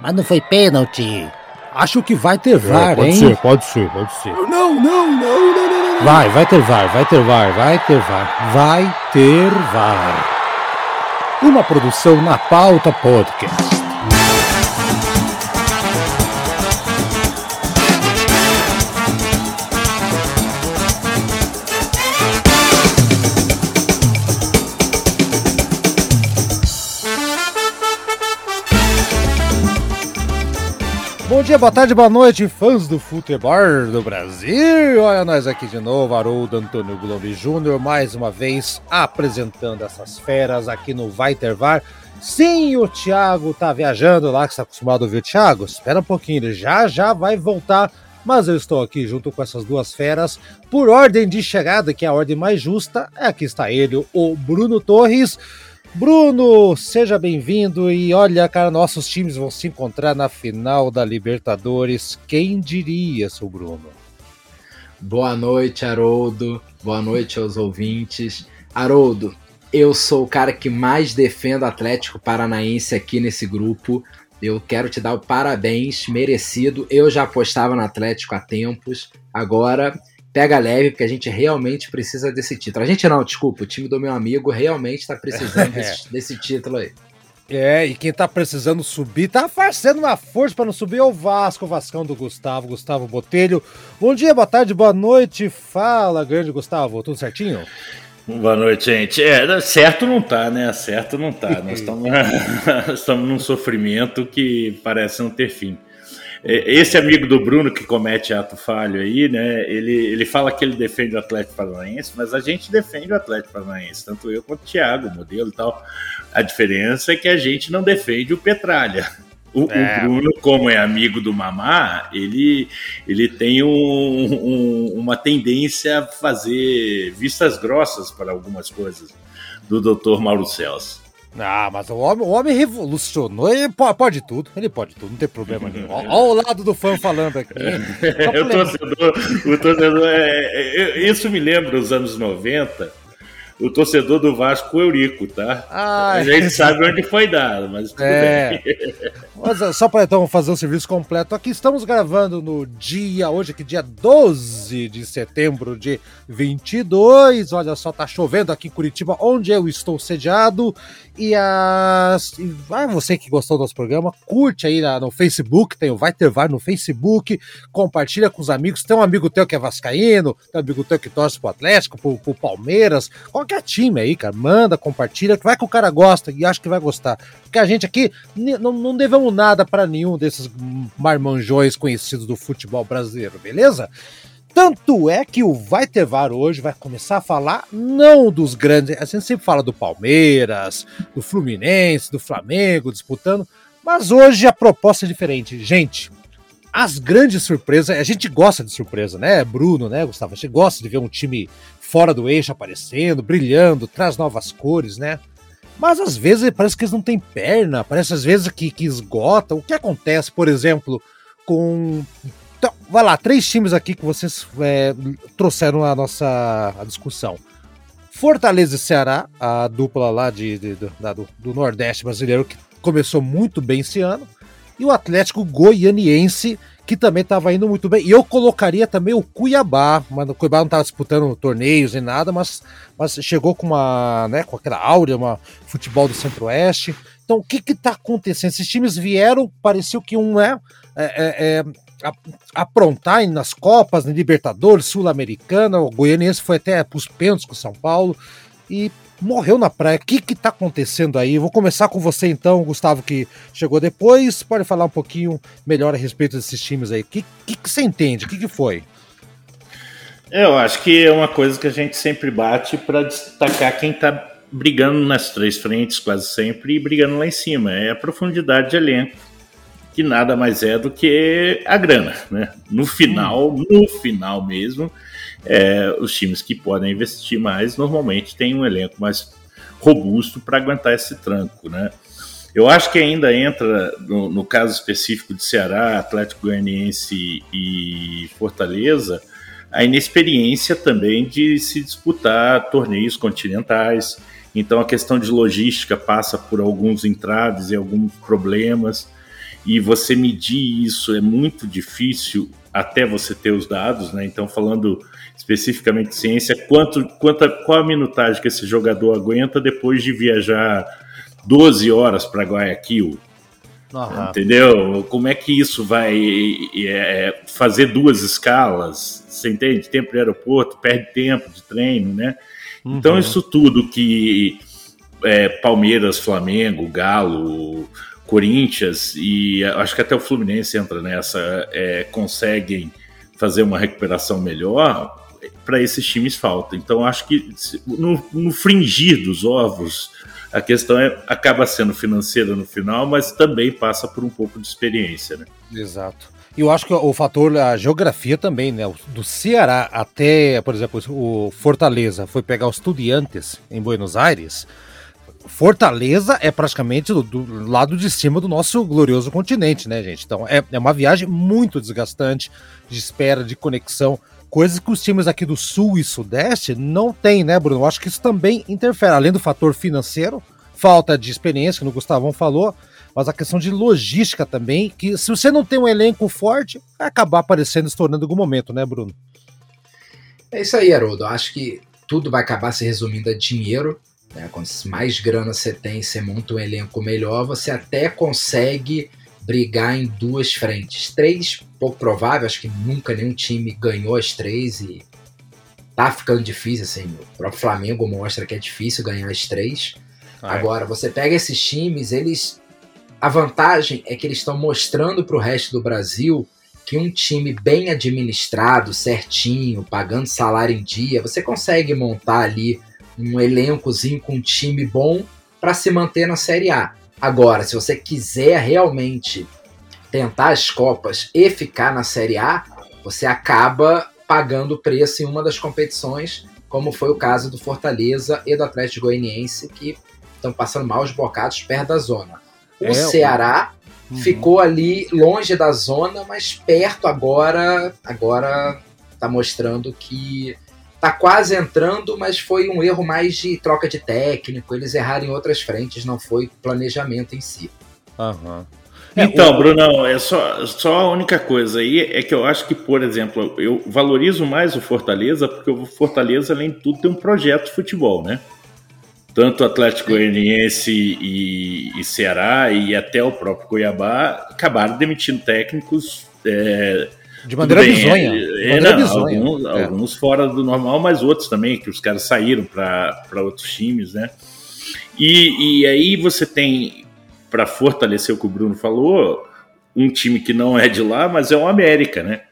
Mas não foi pênalti. Acho que vai ter VAR, é, pode hein? Ser, pode ser, pode ser. Não, não, não, não, não, não. Vai, vai ter VAR, vai ter VAR, vai ter VAR. Vai ter VAR. Uma produção na pauta podcast. Dia, boa tarde, boa noite, fãs do futebol do Brasil. Olha nós aqui de novo, Haroldo Antônio Globo Júnior, mais uma vez apresentando essas feras aqui no Vai Ter VAR. Sim, o Thiago tá viajando lá, que está acostumado a ouvir o Thiago. Espera um pouquinho, ele já já vai voltar. Mas eu estou aqui junto com essas duas feras por ordem de chegada, que é a ordem mais justa. Aqui está ele, o Bruno Torres. Bruno, seja bem-vindo e olha, cara, nossos times vão se encontrar na final da Libertadores. Quem diria, seu Bruno? Boa noite, Haroldo. Boa noite aos ouvintes. Haroldo, eu sou o cara que mais defende o Atlético Paranaense aqui nesse grupo. Eu quero te dar o parabéns, merecido. Eu já apostava no Atlético há tempos. Agora pega leve, porque a gente realmente precisa desse título. A gente não, desculpa, o time do meu amigo realmente está precisando desse, desse, título aí. É, e quem tá precisando subir, tá fazendo uma força para não subir é o Vasco, o Vascão do Gustavo, Gustavo Botelho. Bom dia, boa tarde, boa noite. Fala, grande Gustavo, tudo certinho? Boa noite, gente. É, certo não tá, né? Certo não tá. Nós estamos, estamos num sofrimento que parece não ter fim. Esse amigo do Bruno que comete ato falho aí, né? Ele, ele fala que ele defende o Atlético Paranaense, mas a gente defende o Atlético Paranaense, tanto eu quanto o Thiago, o modelo e tal. A diferença é que a gente não defende o Petralha. O, é. o Bruno, como é amigo do Mamá, ele, ele tem um, um, uma tendência a fazer vistas grossas para algumas coisas do Dr. Mauro Celso. Ah, mas o homem, o homem revolucionou, ele pode, pode tudo, ele pode tudo, não tem problema nenhum. Olha o lado do fã falando aqui. o torcedor, o torcedor é, é, isso me lembra os anos 90, o torcedor do Vasco Eurico, tá? Ah, a gente é. sabe onde foi dado, mas tudo é. bem. Mas só para então fazer o um serviço completo, aqui estamos gravando no dia, hoje aqui dia 12 de setembro de 22, olha só, tá chovendo aqui em Curitiba, onde eu estou sediado, e as... Ah, você que gostou do nosso programa, curte aí no Facebook, tem o Vai Ter VAR no Facebook, compartilha com os amigos, tem um amigo teu que é vascaíno, tem um amigo teu que torce pro Atlético, pro, pro Palmeiras, qualquer time aí, cara, manda, compartilha, vai que o cara gosta e acha que vai gostar. Porque a gente aqui não, não devemos nada para nenhum desses marmanjões conhecidos do futebol brasileiro, beleza? Tanto é que o Vai Ter VAR hoje vai começar a falar não dos grandes. A gente sempre fala do Palmeiras, do Fluminense, do Flamengo disputando, mas hoje a proposta é diferente. Gente, as grandes surpresas, a gente gosta de surpresa, né? Bruno, né, Gustavo? A gente gosta de ver um time fora do eixo aparecendo, brilhando, traz novas cores, né? Mas às vezes parece que eles não têm perna, parece às vezes que, que esgota. O que acontece, por exemplo, com. Então, vai lá, três times aqui que vocês é, trouxeram a nossa a discussão. Fortaleza e Ceará, a dupla lá de, de, de do, do Nordeste brasileiro, que começou muito bem esse ano e o Atlético Goianiense, que também estava indo muito bem. E eu colocaria também o Cuiabá, mas o Cuiabá não estava disputando torneios e nada, mas, mas chegou com uma, né, com aquela áurea, uma futebol do Centro-Oeste. Então, o que está acontecendo? Esses times vieram, pareceu que um é, é, é, é aprontar nas Copas, na Libertadores, Sul-Americana. O Goianiense foi até para os pênaltis com o São Paulo. E morreu na praia. O que que tá acontecendo aí? Vou começar com você então, Gustavo, que chegou depois. Pode falar um pouquinho melhor a respeito desses times aí. O que, que, que você entende? O que, que foi? Eu acho que é uma coisa que a gente sempre bate para destacar quem tá brigando nas três frentes quase sempre e brigando lá em cima. É a profundidade de elenco, que nada mais é do que a grana, né? No final, no final mesmo, é, os times que podem investir mais normalmente têm um elenco mais robusto para aguentar esse tranco, né? Eu acho que ainda entra, no, no, caso específico de Ceará, Atlético Goianiense e Fortaleza, a inexperiência também de se disputar torneios continentais. Então a questão de logística passa por alguns entraves e alguns problemas. e você medir isso é muito difícil até você ter os dados, né? Então, falando especificamente de ciência, quanto, quanto, qual a minutagem que esse jogador aguenta depois de viajar 12 horas para Guayaquil? Uhum. Entendeu? Como é que isso vai é, fazer duas escalas? Você entende? Tempo de aeroporto, perde tempo de treino, né? Então, uhum. Então, isso tudo que é, Palmeiras, Flamengo, Galo, Corinthians e acho que até o Fluminense entra nessa, é, conseguem fazer uma recuperação melhor, para esses times falta. Então acho que no, no, fringir dos ovos, a questão é, acaba sendo financeira no final, mas também passa por um pouco de experiência. Né? Exato. E eu acho que o fator, a geografia também, né? Do Ceará até, por exemplo, o Fortaleza foi pegar os estudiantes em Buenos Aires Fortaleza é praticamente do, do, lado de cima do nosso glorioso continente, né, gente? Então é, é uma viagem muito desgastante, de espera, de conexão, coisas que os times aqui do Sul e Sudeste não têm, né, Bruno? Eu acho que isso também interfere, além do fator financeiro, falta de experiência, que o Gustavão falou, mas a questão de logística também, que se você não tem um elenco forte, vai acabar aparecendo, estourando em algum momento, né, Bruno? É isso aí, Haroldo. Acho que tudo vai acabar se resumindo a dinheiro. Né? Quanto mais grana você tem, você monta um elenco melhor, você até consegue brigar em duas frentes. Três, pouco provável, acho que nunca nenhum time ganhou as três e tá ficando difícil, assim. O próprio Flamengo mostra que é difícil ganhar as três. Ah, é. Agora, você pega esses times, eles. A vantagem é que eles estão mostrando para o resto do Brasil que um time bem administrado, certinho, pagando salário em dia, você consegue montar ali um elencozinho com um time bom para se manter na Série A. Agora, se você quiser realmente tentar as Copas e ficar na Série A, você acaba pagando preço em uma das competições, como foi o caso do Fortaleza e do Atlético Goianiense, que estão passando maus bocados perto da zona. O é, Ceará uhum. ficou ali longe da zona, mas perto agora, agora está mostrando que tá quase entrando, mas foi um erro mais de troca de técnico. Eles erraram em outras frentes, não foi planejamento em si. Uhum. É, então, o... Brunão, é só, só a única coisa aí é que eu acho que, por exemplo, eu valorizo mais o Fortaleza, porque o Fortaleza, além de tudo, tem um projeto de futebol, né? Tanto o Atlético Goianiense e, e, Ceará e até o próprio Cuiabá acabaram demitindo técnicos é, de maneira bem, bizonha. É, maneira não, bizonha. Alguns, é. alguns, fora do normal, mas outros também, que os caras saíram para outros times, né? E, e aí você tem, para fortalecer o que o Bruno falou, um time que não é de lá, mas é o América, né?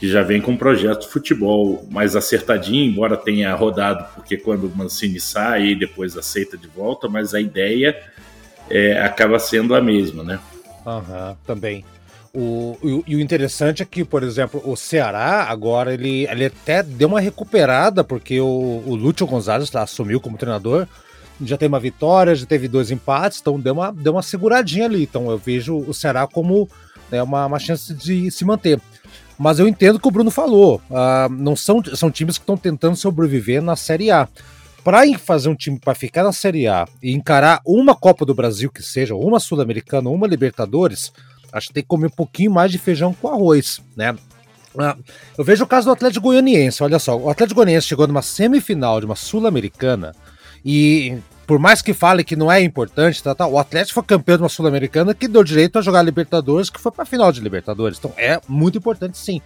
Que já vem com um projeto de futebol mais acertadinho, embora tenha rodado, porque quando o Mancini sai e depois aceita de volta, mas a ideia é, acaba sendo a mesma, né? Aham, uhum, também. O, e o interessante é que, por exemplo, o Ceará agora ele, ele até deu uma recuperada, porque o, o Lúcio Gonzalez lá, assumiu como treinador, já tem uma vitória, já teve dois empates, então deu uma, deu uma seguradinha ali. Então eu vejo o Ceará como né, uma, uma chance de se manter. Mas eu entendo que o Bruno falou. Uh, não são, são times que estão tentando sobreviver na Série A. Para fazer um time para ficar na Série A e encarar uma Copa do Brasil que seja, uma Sul-Americana, uma Libertadores, Acho que tem que comer um pouquinho mais de feijão com arroz, né? Ah, eu vejo o caso do Atlético Goianiense, olha só, o Atlético Goianiense chegou numa semifinal de uma Sul-Americana e por mais que fale que não é importante, tá, tá, o Atlético foi campeão de uma Sul-Americana que deu direito a jogar Libertadores, que foi para a final de Libertadores. Então é muito importante sim.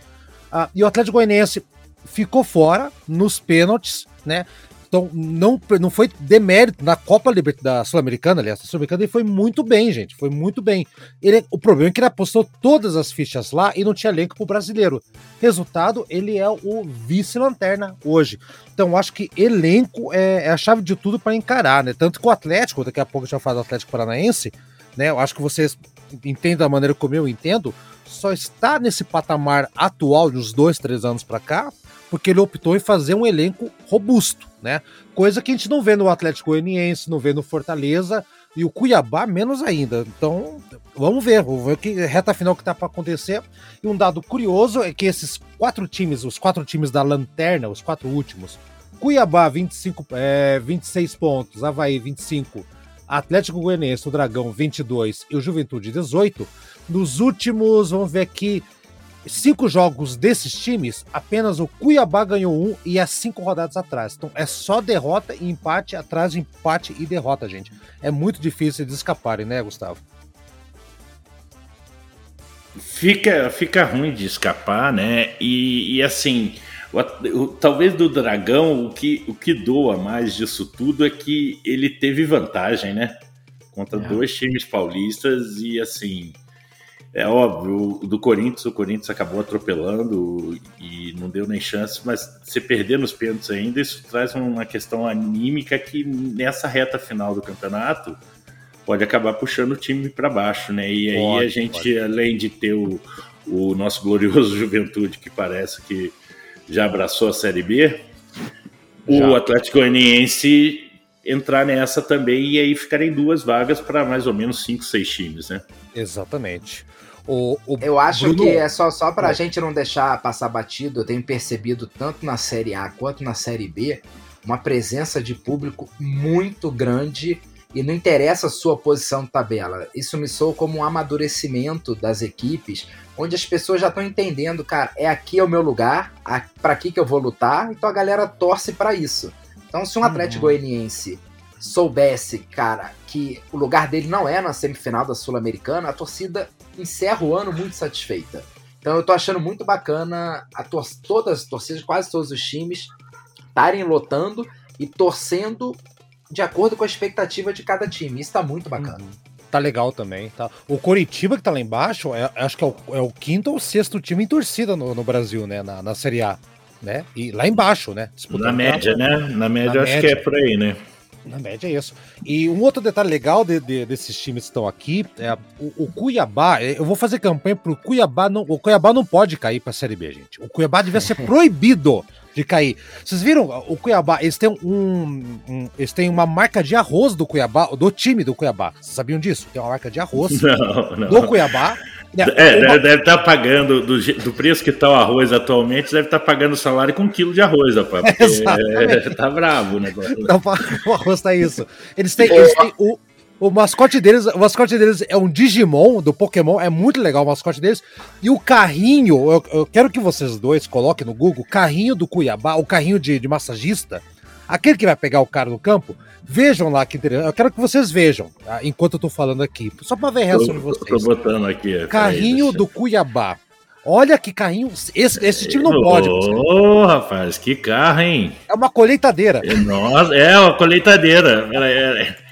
Ah, e o Atlético Goianiense ficou fora nos pênaltis, né? Então, não, não foi demérito na Copa da Sul-Americana, aliás, a Sul-Americana ele foi muito bem, gente. Foi muito bem. Ele, o problema é que ele apostou todas as fichas lá e não tinha elenco pro brasileiro. Resultado, ele é o vice-lanterna hoje. Então, acho que elenco é, é a chave de tudo para encarar, né? Tanto que o Atlético, daqui a pouco a gente vai falar do Atlético Paranaense, né? Eu acho que vocês entendem da maneira como eu entendo, só está nesse patamar atual de uns dois, três anos para cá, porque ele optou em fazer um elenco robusto, né? Coisa que a gente não vê no Atlético Goianiense, não vê no Fortaleza e o Cuiabá menos ainda. Então, vamos ver, vamos ver que reta final que tá para acontecer. E um dado curioso é que esses quatro times, os quatro times da lanterna, os quatro últimos, Cuiabá 25, é, 26 pontos, Havaí 25, Atlético Goianiense, o Dragão 22 e o Juventude 18. Nos últimos, vamos ver aqui, cinco jogos desses times, apenas o Cuiabá ganhou um e é cinco rodadas atrás. Então é só derrota e empate atrás de empate e derrota, gente. É muito difícil de escaparem, né, Gustavo? Fica, fica ruim de escapar, né? E, e assim, o, o, talvez do Dragão, o que, o que doa mais disso tudo é que ele teve vantagem, né? Contra é. dois times paulistas e assim. É óbvio, do Corinthians, o Corinthians acabou atropelando e não deu nem chance, mas se perder nos pênaltis ainda, isso traz uma questão anímica que nessa reta final do campeonato pode acabar puxando o time para baixo, né? E aí pode, a gente, pode. além de ter o, o nosso glorioso Juventude, que parece que já abraçou a Série B, já. o Atlético Goianiense entrar nessa também e aí ficarem duas vagas para mais ou menos cinco, seis times, né? Exatamente. O, o eu acho Bruno... que é só, só para a é. gente não deixar passar batido, eu tenho percebido tanto na Série A quanto na Série B uma presença de público muito grande e não interessa a sua posição de tabela. Isso me soa como um amadurecimento das equipes, onde as pessoas já estão entendendo, cara, é aqui é o meu lugar, para aqui que eu vou lutar, então a galera torce para isso. Então, se um Atlético uhum. Goianiense soubesse, cara, que o lugar dele não é na semifinal da Sul-Americana, a torcida encerra o ano muito satisfeita. Então eu tô achando muito bacana a tor todas as torcidas, quase todos os times, estarem lotando e torcendo de acordo com a expectativa de cada time. Isso tá muito bacana. Uhum. Tá legal também, tá? O Coritiba, que tá lá embaixo, é, acho que é o, é o, quinto ou sexto time em torcida no, no Brasil, né? Na, na, Série A. Né? E lá embaixo, né? Disputando na média, né? Na média, na acho média. que é por aí, né? Na média é isso. E um outro detalhe legal de, de, desses times que estão aqui é o, o, Cuiabá. Eu vou fazer campanha pro Cuiabá. Não, o Cuiabá não pode cair pra Série B, gente. O Cuiabá devia ser proibido de cair. Vocês viram o Cuiabá? Eles têm um, um, eles têm uma marca de arroz do Cuiabá, do time do Cuiabá. Vocês sabiam disso? Tem uma marca de arroz não, não. do Cuiabá. É, uma... deve estar tá pagando do, do, preço que está o arroz atualmente, deve estar tá pagando salário com um quilo de arroz, rapaz. Porque é, tá bravo o negócio. O arroz tá isso. Eles têm, eles têm o, o mascote deles, o mascote deles é um Digimon do Pokémon, é muito legal o mascote deles. E o carrinho, eu, eu quero que vocês dois coloquem no Google, carrinho do Cuiabá, o carrinho de, de massagista, aquele que vai pegar o cara no campo, vejam lá que interessante. Eu quero que vocês vejam, tá? enquanto eu tô falando aqui, só pra ver a reação de vocês. Tô botando aqui. É, carrinho do Cuiabá. Olha que carrinho. Esse, esse time não pode. Ô, oh, rapaz, que carro, hein? É uma colheitadeira. Nossa, é uma colheitadeira. É, é.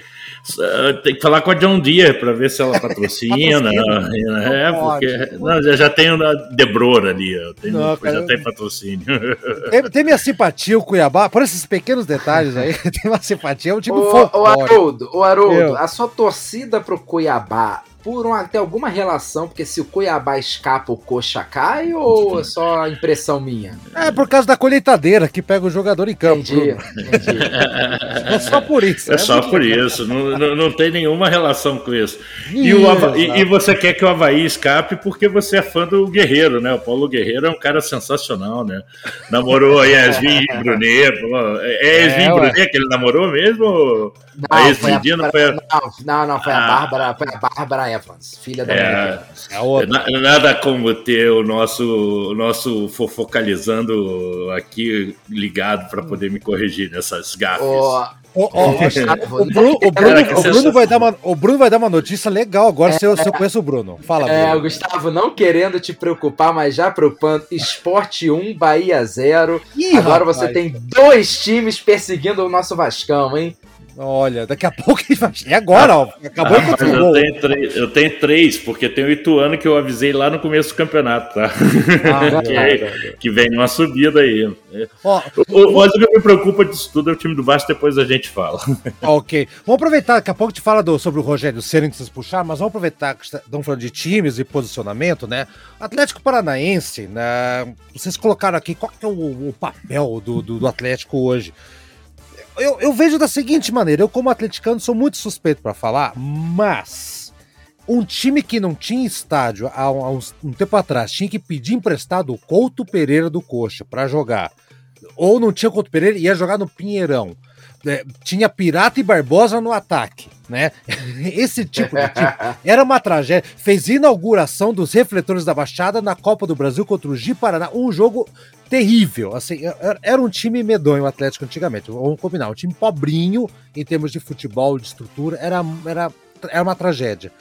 Tem que falar com a John Deere para ver se ela patrocina. Né? é, porque não, já, já tem a Debror ali, tenho, não, já tem patrocínio. Tem, tem, minha simpatia o Cuiabá, por esses pequenos detalhes aí, tem uma simpatia, é um time o, o Haroldo, o Haroldo, a sua torcida pro Cuiabá por uma, tem alguma relação, porque se o Cuiabá escapa, o coxa cai, ou é só impressão minha? É por causa da colheitadeira que pega o jogador em campo. Entendi, entendi. É só por isso. É, é só por isso, não, não, não, tem nenhuma relação com isso. E, o e, e, você quer que o Havaí escape porque você é fã do Guerreiro, né? O Paulo Guerreiro é um cara sensacional, né? Namorou a Yasmin Brunet. É, é Yasmin é, Brunet que ele namorou mesmo? Não, a foi a, foi a... não, não, foi a ah. Bárbara, foi a Bárbara Evans, filha da é, é outra. Nada como ter o nosso, o nosso fofocalizando aqui ligado para poder me corrigir nessas gafes. Oh. O, o, o, Bruno, o, Bruno, o, Bruno vai dar uma, o Bruno vai dar uma notícia legal agora é, se, eu, se eu conheço o Bruno. Fala, Bruno. É, Gustavo, não querendo te preocupar, mas já preocupando. Esporte 1, Bahia 0. Ih, agora rapaz. você tem dois times perseguindo o nosso Vascão, hein? Olha, daqui a pouco ele vai. É agora, ó. Acabou ah, eu, gol. tenho três, eu tenho três, porque tem oito anos que eu avisei lá no começo do campeonato, tá? Ah, que, que, vem numa subida aí. Ó, o, o, que me preocupa disso tudo é o time do Vasco, depois a gente fala. Ok. Vamos aproveitar, daqui a pouco te fala do, sobre o Rogério Ceni que vocês puxar, mas vamos aproveitar que estamos falando de times e posicionamento, né? Atlético Paranaense, né? Vocês colocaram aqui qual que é o, o papel do, do, do Atlético hoje eu, eu vejo da seguinte maneira: eu, como atleticano, sou muito suspeito para falar, mas um time que não tinha estádio há, um, há uns, um tempo atrás tinha que pedir emprestado o Couto Pereira do Coxa para jogar. Ou não tinha Couto Pereira ia jogar no Pinheirão. é, tinha Pirata e Barbosa no ataque, né? Esse tipo de time era uma tragédia. Fez inauguração dos refletores da Baixada na Copa do Brasil contra o Gi Paraná, um jogo terrível. Assim, era um time medonho o Atlético antigamente. Vamos combinar, um time pobrinho em termos de futebol, de estrutura, era, era, era uma tragédia.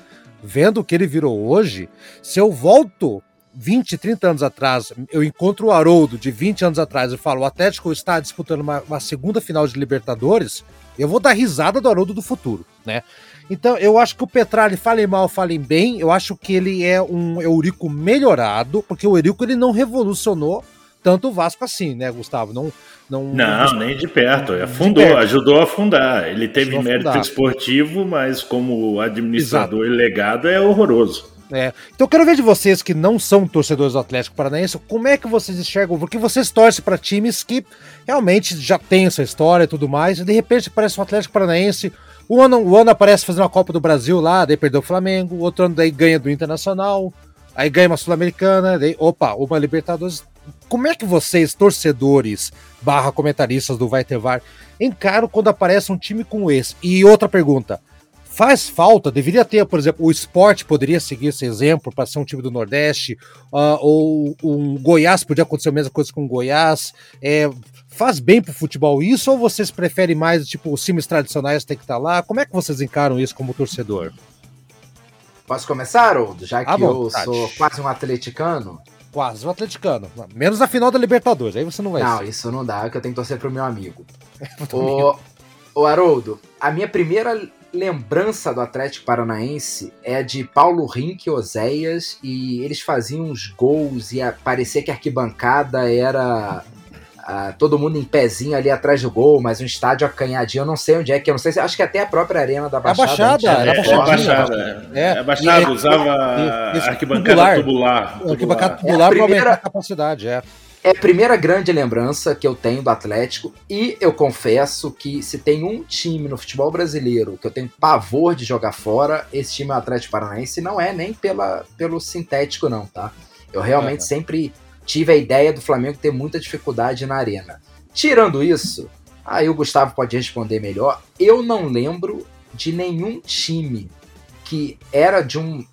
Vendo o que ele virou hoje, se eu volto 20, 30 anos atrás, eu encontro o Haroldo de 20 anos atrás e falo, o Atlético está disputando uma, uma, segunda final de Libertadores, eu vou dar risada do Haroldo do futuro, né? Então, eu acho que o Petralha, falem mal, falem bem, eu acho que ele é um Eurico melhorado, porque o Eurico ele não revolucionou tanto o Vasco assim, né, Gustavo? Não, não, não, não nem de perto. Afundou, de perto. ajudou a afundar. Ele teve mérito esportivo, mas como administrador Exato. e legado é horroroso. É. Então eu quero ver de vocês que não são torcedores do Atlético Paranaense, como é que vocês enxergam? Porque vocês torcem para times que realmente já têm essa história e tudo mais, e de repente aparece um Atlético Paranaense. O ano, o ano aparece fazendo a Copa do Brasil lá, daí perdeu o Flamengo, outro ano daí ganha do Internacional, aí ganha uma Sul-Americana, daí, opa, uma Libertadores. Como é que vocês, torcedores, barra comentaristas do Vai Ter VAR, encaram quando aparece um time como esse? E outra pergunta, faz falta, deveria ter, por exemplo, o esporte poderia seguir esse exemplo para ser um time do Nordeste, uh, ou um Goiás podia acontecer a mesma coisa com o Goiás. É, faz bem pro futebol isso, ou vocês preferem mais, tipo, os times tradicionais tem que estar tá lá? Como é que vocês encaram isso como torcedor? Posso começar, Aldo? Já que eu sou quase um atleticano. Quase um atleticano. Menos na final da Libertadores, aí você não vai Não, ser. isso não dá, que eu tenho que torcer pro meu amigo. o, o Haroldo, a minha primeira lembrança do Atlético Paranaense é de Paulo Rink e Oséias e eles faziam uns gols e parecia que a arquibancada era ah, todo mundo em pezinho ali atrás do gol, mas um estádio acanhadinho, eu não sei onde é que, eu não sei se acho que até a própria arena da Baixada. A Baixada, era é, a Baixada. É, é a Baixada, usava arquibancada tubular. Arquibancada tubular para aumentar a capacidade, é. É a primeira grande lembrança que eu tenho do Atlético e eu confesso que se tem um time no futebol brasileiro que eu tenho pavor de jogar fora, esse time é o Atlético Paranaense não é nem pela, pelo sintético não, tá? Eu realmente é. sempre tive a ideia do Flamengo ter muita dificuldade na arena. Tirando isso, aí o Gustavo pode responder melhor, eu não lembro de nenhum time que era de um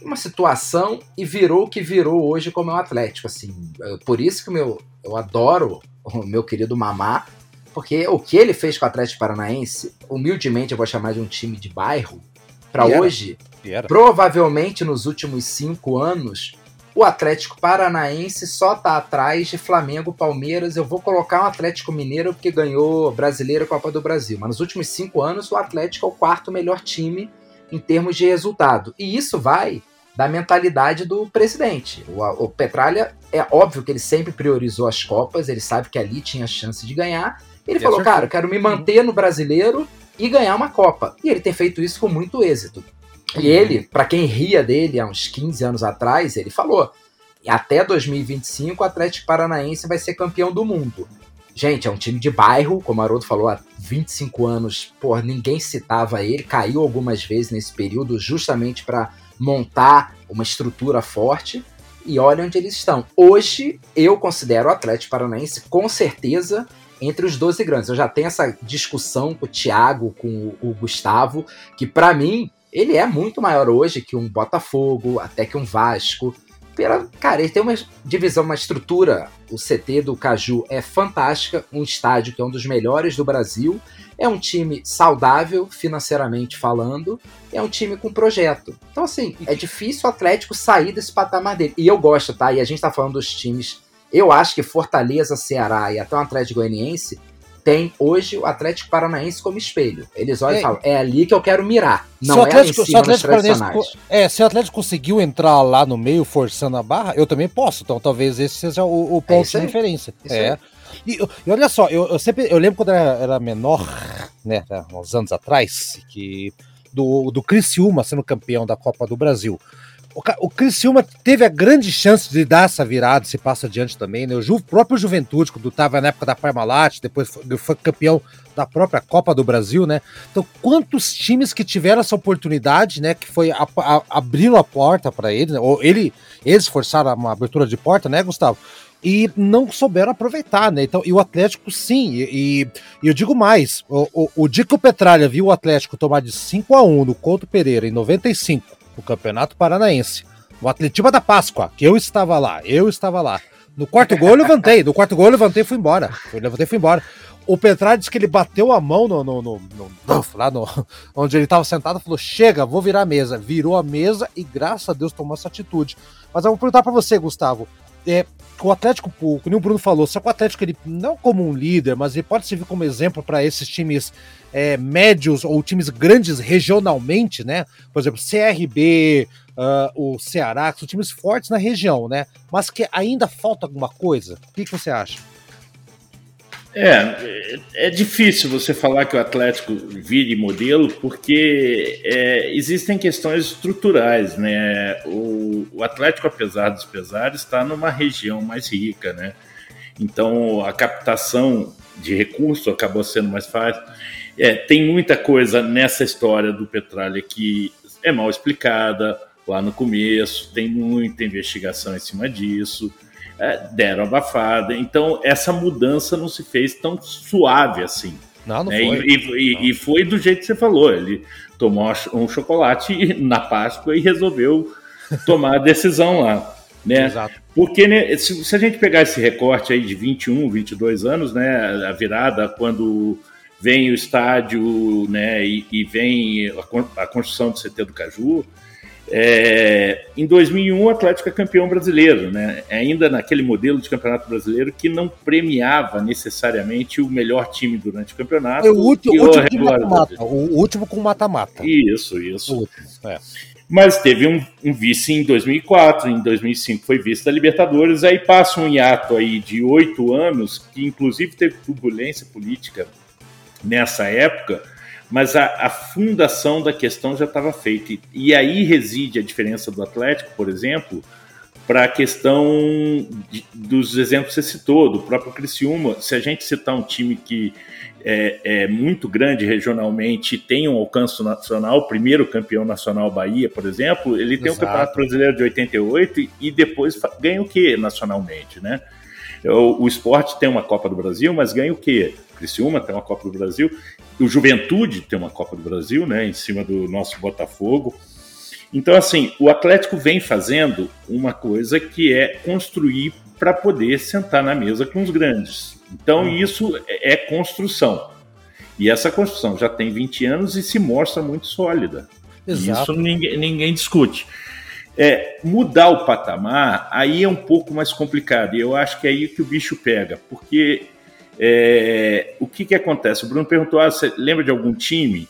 uma situação e virou o que virou hoje como é o Atlético, assim. Por isso que meu, eu adoro o meu querido Mamá, porque o que ele fez com o Atlético Paranaense, humildemente eu vou chamar de um time de bairro, para hoje, provavelmente nos últimos cinco anos, o Atlético Paranaense só tá atrás de Flamengo, Palmeiras. Eu vou colocar o um Atlético Mineiro porque ganhou Brasileiro Copa do Brasil. Mas nos últimos cinco anos, o Atlético é o quarto melhor time em termos de resultado. E isso vai da mentalidade do presidente. O, o, Petralha, é óbvio que ele sempre priorizou as Copas, ele sabe que ali tinha chance de ganhar. Ele e falou, cara, eu quero me manter no brasileiro e ganhar uma Copa. E ele tem feito isso com muito êxito. E ele, para quem ria dele há uns 15 anos atrás, ele falou: até 2025 o Atlético Paranaense vai ser campeão do mundo. Gente, é um time de bairro, como o Haroldo falou, há 25 anos, por ninguém citava ele, caiu algumas vezes nesse período justamente para montar uma estrutura forte e olha onde eles estão. Hoje, eu considero o Atlético Paranaense com certeza entre os 12 grandes. Eu já tenho essa discussão com o Thiago, com o Gustavo, que para mim ele é muito maior hoje que um Botafogo, até que um Vasco. Pela, cara, ele tem uma divisão, uma estrutura. O CT do Caju é fantástica, um estádio que é um dos melhores do Brasil é um time saudável, financeiramente falando, é um time com projeto. Então, assim, é difícil o Atlético sair desse patamar dele. E eu gosto, tá? E a gente tá falando dos times. Eu acho que Fortaleza, Ceará e até o Atlético Goianiense tem hoje o Atlético Paranaense como espelho. Eles olham é. e falam, é ali que eu quero mirar. Não se o Atlético, é se o Atlético Paranaense, é, se o Atlético conseguiu entrar lá no meio forçando a barra, eu também posso. Então talvez esse seja o, o é ponto é de referência. É. E, e olha só, eu, eu, sempre eu lembro quando era, era menor, né, uns anos atrás, que do, do Criciúma sendo campeão da Copa do Brasil. O, o Criciúma teve a grande chance de dar essa virada, se passa adiante também, né? O Ju, próprio Juventude, quando estava na época da Parmalat, depois foi, foi, campeão da própria Copa do Brasil, né? Então, quantos times que tiveram essa oportunidade, né? Que foi a, a, a porta para ele, né? ou ele, eles forçaram uma abertura de porta, né, Gustavo? e não souberam aproveitar, né? Então, e o Atlético, sim, e, e eu digo mais: o, o, o, dia que o Petralha viu o Atlético tomar de 5 a 1 no Couto Pereira em 95, no Campeonato Paranaense, o Atletiba da Páscoa, que eu estava lá, eu estava lá. No quarto gol eu levantei, no quarto gol eu levantei e fui embora. Eu levantei e fui embora. O Petralha disse que ele bateu a mão no, no, no, no lá no, onde ele estava sentado, falou: chega, vou virar a mesa. Virou a mesa e graças a Deus tomou essa atitude. Mas eu vou perguntar para você, Gustavo é, o Atlético, como o Bruno falou, só que o Atlético, ele não como um líder, mas ele pode servir como exemplo para esses times é, médios ou times grandes regionalmente, né? Por exemplo, CRB, uh, o Ceará, que são times fortes na região, né? Mas que ainda falta alguma coisa. O que, que você acha? É, é difícil você falar que o Atlético vire modelo, porque é, existem questões estruturais, né? O, o, Atlético, apesar dos pesares, está numa região mais rica, né? Então a captação de recursos acabou sendo mais fácil. É, tem muita coisa nessa história do Petralha que é mal explicada lá no começo, tem muita investigação em cima disso é, deram abafada. Então, essa mudança não se fez tão suave assim. Não, não né? foi. E, e, não. e, foi do jeito que você falou. Ele tomou um chocolate na Páscoa e resolveu tomar a decisão lá. Né? Exato. Porque né, se, se, a gente pegar esse recorte aí de 21, 22 anos, né, a virada quando vem o estádio né, e, e vem a, a construção do CT do Caju, é, em 2001, o Atlético é campeão brasileiro, né? ainda naquele modelo de campeonato brasileiro que não premiava necessariamente o melhor time durante o campeonato. É o último, último, mata -mata, o último com mata-mata. Isso, isso. É. Mas teve um, um, vice em 2004, em 2005 foi vice da Libertadores, aí passa um hiato aí de oito anos, que inclusive teve turbulência política nessa época, mas a, a fundação da questão já estava feita. E, e, aí reside a diferença do Atlético, por exemplo, para a questão de, dos exemplos que você citou, do próprio Criciúma. Se a gente citar um time que é, é muito grande regionalmente tem um alcance nacional, o primeiro campeão nacional Bahia, por exemplo, ele tem o Campeonato Brasileiro de 88 e depois ganha o que nacionalmente, né? O, o esporte tem uma Copa do Brasil, mas ganha o quê? Criciúma tem uma Copa do Brasil, o Juventude tem uma Copa do Brasil, né, em cima do nosso Botafogo. Então, assim, o Atlético vem fazendo uma coisa que é construir para poder sentar na mesa com os grandes. Então, uhum. isso é, é construção. E essa construção já tem 20 anos e se mostra muito sólida. Exato. Isso ninguém, ninguém discute. É, mudar o patamar, aí é um pouco mais complicado. E eu acho que é aí que o bicho pega. Porque é, o que, que acontece? O Bruno perguntou: ah, você lembra de algum time?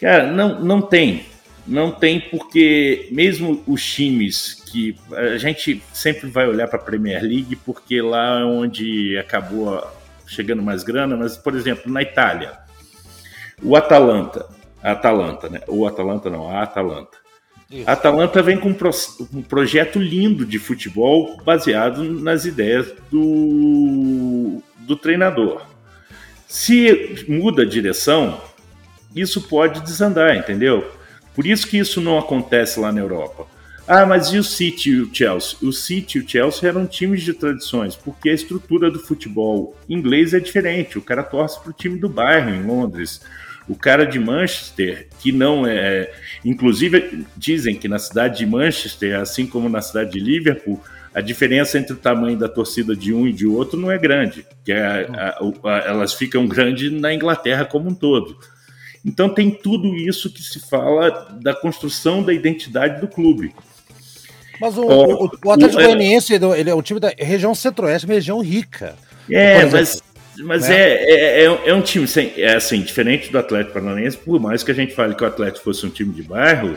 Cara, não, não tem. Não tem, porque mesmo os times que. A gente sempre vai olhar para a Premier League, porque lá é onde acabou chegando mais grana, mas, por exemplo, na Itália, o Atalanta, a Atalanta, né? O Atalanta não, a Atalanta. Isso. A Atalanta vem com um, pro, um, projeto lindo de futebol baseado nas ideias do do treinador. Se muda a direção, isso pode desandar, entendeu? Por isso que isso não acontece lá na Europa. Ah, mas e o City e o Chelsea? O City e o Chelsea eram times de tradições, porque a estrutura do futebol inglês é diferente. O cara torce para o time do bairro em Londres. O cara de Manchester, que não é. Inclusive, dizem que na cidade de Manchester, assim como na cidade de Liverpool, a diferença entre o tamanho da torcida de um e de outro não é grande, que é, a, a, elas ficam grandes na Inglaterra como um todo. Então tem tudo isso que se fala da construção da identidade do clube. Mas o, o, o Atlético é- Goianiense ele é um time da região centro-oeste, uma região rica. É, mas, mas né? é, é, é, é, um time sem, é assim, diferente do Atlético Paranaense, por mais que a gente fale que o Atlético fosse um time de bairro,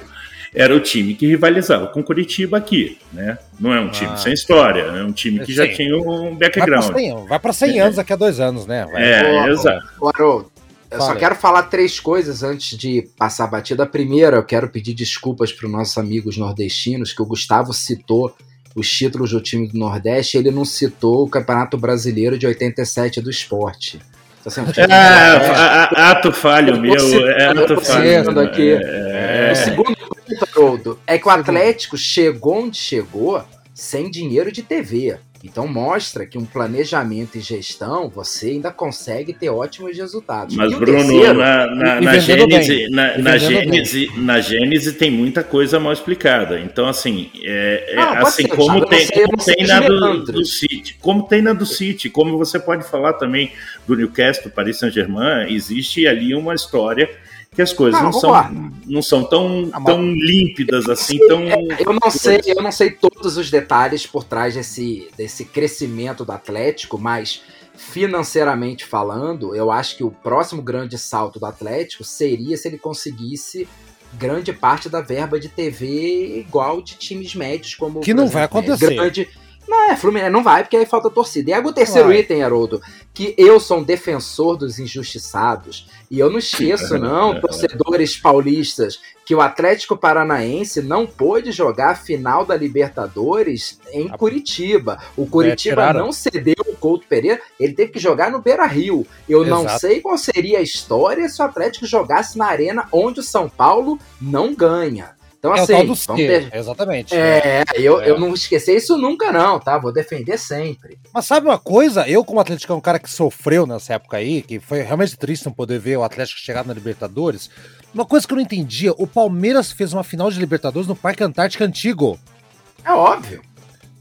era o time que rivalizava com Curitiba aqui, né? Não é um time ah, sem história, é um time que sim. já tinha um background. Vai para 100, 100 anos daqui a dois anos, né? Vai. É, exato. Haroldo, eu Fala. só quero falar três coisas antes de passar a batida. Primeiro, eu quero pedir desculpas para os nossos amigos nordestinos, que o Gustavo citou os títulos do time do Nordeste, ele não citou o Campeonato Brasileiro de 87 do esporte. Tá sendo é, ato falho meu, é ato falho. Aqui. É, é. O segundo Haroldo, é que o Atlético chegou onde chegou sem dinheiro de TV. Então mostra que um planejamento e gestão você ainda consegue ter ótimos resultados. Mas, Bruno, terceiro, na, na, na, gênese, na, na, gênese, na gênese tem muita coisa mal explicada. Então, assim, é, é assim ser, como, tem, sei, como tem na do, do, City, como tem na do City, como você pode falar também do Newcastle, Paris Saint-Germain, existe ali uma história que as coisas não, não são, não são tão, ah, tão límpidas assim, tão. É, eu não sei, eu não sei todos os detalhes por trás desse, desse crescimento do Atlético, mas financeiramente falando, eu acho que o próximo grande salto do Atlético seria se ele conseguisse grande parte da verba de TV igual de times médios como que não exemplo, vai acontecer. Grande, não, é, Fluminense não vai, porque aí falta torcida. E aí o terceiro vai. item, Haroldo, que eu sou um defensor dos injustiçados. E eu não esqueço, não, torcedores paulistas, que o Atlético Paranaense não pôde jogar a final da Libertadores em Curitiba. O Curitiba é, não cedeu o Couto Pereira, ele teve que jogar no Beira Rio. Eu Exato. não sei qual seria a história se o Atlético jogasse na arena onde o São Paulo não ganha. Então, é assim, o ter... exatamente. É, eu, é. eu não esquecer isso nunca, não, tá? Vou defender sempre. Mas sabe uma coisa? Eu, como Atlético, é um cara que sofreu nessa época aí, que foi realmente triste não poder ver o Atlético chegar na Libertadores. Uma coisa que eu não entendia: o Palmeiras fez uma final de Libertadores no Parque Antártica Antigo. É óbvio.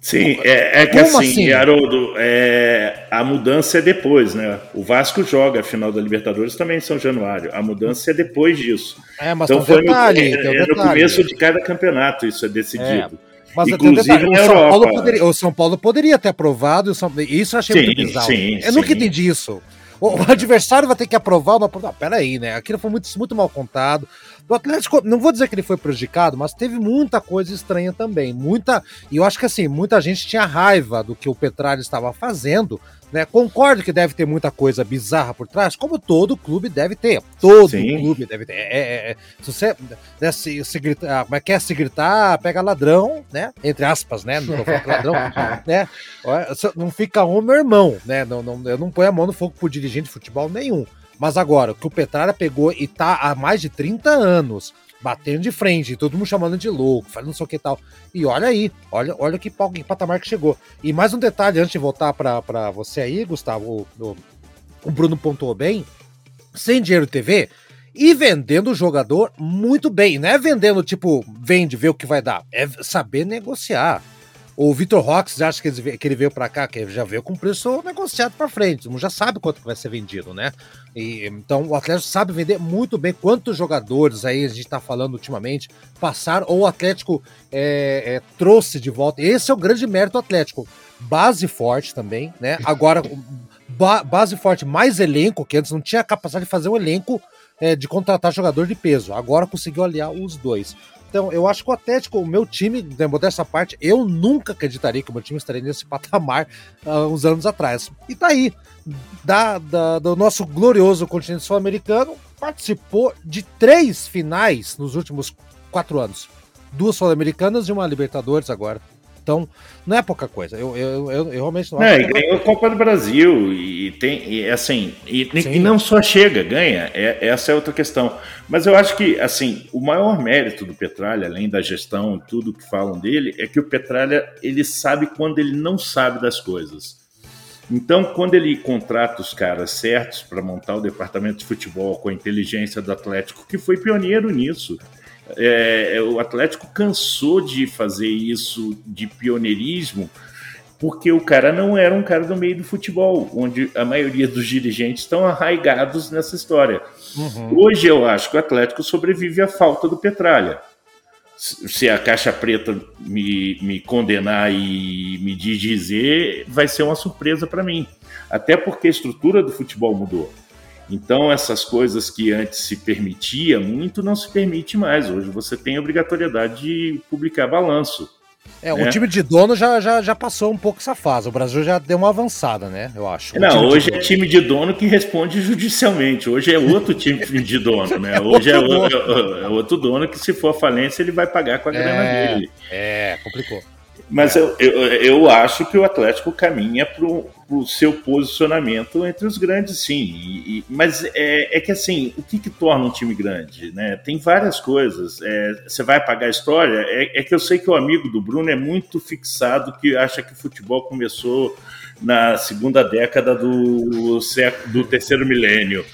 Sim, é, é que assim, assim, Haroldo, é, a mudança é depois, né? O Vasco joga a final da Libertadores também em São Januário. A mudança é depois disso. É, mas então foi detalhe, no, é, é no começo de cada campeonato isso é decidido. É. Mas Inclusive na Europa. Poderia, o São Paulo poderia ter aprovado, isso eu achei sim, muito bizarro. Sim, eu sim. nunca entendi isso. O, o, adversário vai ter que aprovar uma. Não, peraí, né? Aquilo foi muito, muito mal contado. O Atlético, não vou dizer que ele foi prejudicado, mas teve muita coisa estranha também. Muita. E eu acho que assim, muita gente tinha raiva do que o Petralha estava fazendo. Né? Concordo que deve ter muita coisa bizarra por trás, como todo clube deve ter. Todo Sim. clube deve ter. É, é, é, se você né, se, se gritar, como é que é se gritar, pega ladrão, né? Entre aspas, né? Não ladrão, né? Não fica um meu irmão, né? Não, não, eu não ponho a mão no fogo por dirigente de futebol nenhum. Mas agora, o que o Petralha pegou e tá há mais de 30 anos batendo de frente, todo mundo chamando de louco, falando não sei o que tal. E olha aí, olha, olha que, que patamar que chegou. E mais um detalhe antes de voltar para você aí, Gustavo, o, o Bruno pontuou bem, sem dinheiro TV e vendendo o jogador muito bem. Não é vendendo tipo, vende, vê o que vai dar. É saber negociar. O Vitor Rox acha que ele, que ele veio para cá, que já veio com preço negociado para frente, já sabe quanto vai ser vendido, né? E, então o Atlético sabe vender muito bem quantos jogadores aí a gente está falando ultimamente passaram, ou o Atlético é, é, trouxe de volta. Esse é o grande mérito do Atlético. Base forte também, né? Agora, ba base forte mais elenco, que antes não tinha capacidade de fazer um elenco é, de contratar jogador de peso. Agora conseguiu aliar os dois. Então, eu acho que o Atlético, o meu time, dessa parte, eu nunca acreditaria que o meu time estaria nesse patamar uh, uns anos atrás. E tá aí, da, da do nosso glorioso continente sul-americano, participou de três finais nos últimos quatro anos. Duas sul-americanas e uma Libertadores agora. Então, não é pouca coisa. Eu, eu, eu, eu realmente não é, acho. É, ganhou a Copa do Brasil e tem, e, assim, e, e, não só chega, ganha. É, essa é outra questão. Mas eu acho que, assim, o maior mérito do Petralha, além da gestão e tudo que falam dele, é que o Petralha ele sabe quando ele não sabe das coisas. Então, quando ele contrata os caras certos para montar o departamento de futebol com a inteligência do Atlético, que foi pioneiro nisso, é, é, o Atlético cansou de fazer isso de pioneirismo, porque o cara não era um cara do meio do futebol, onde a maioria dos dirigentes estão arraigados nessa história. Uhum. Hoje eu acho que o Atlético sobrevive à falta do Petralha. Se a Caixa Preta me, me condenar e me dizer, vai ser uma surpresa para mim. Até porque a estrutura do futebol mudou. Então, essas coisas que antes se permitia muito, não se permite mais. Hoje você tem obrigatoriedade de publicar balanço. É, né? o time de dono já, já, já passou um pouco essa fase. O Brasil já deu uma avançada, né? Eu acho. não, hoje é time de dono que responde judicialmente. Hoje é outro time de dono, né? Hoje é, outro, é outro dono que, se for falência, ele vai pagar com a grana é, dele. É, complicou. Mas eu, eu, eu, acho que o Atlético caminha para o seu posicionamento entre os grandes, sim. E, e, mas é, é, que assim, o que, que, torna um time grande? Né? Tem várias coisas. É, você vai pagar a história? É, é, que eu sei que o amigo do Bruno é muito fixado que acha que o futebol começou na segunda década do, do terceiro milênio.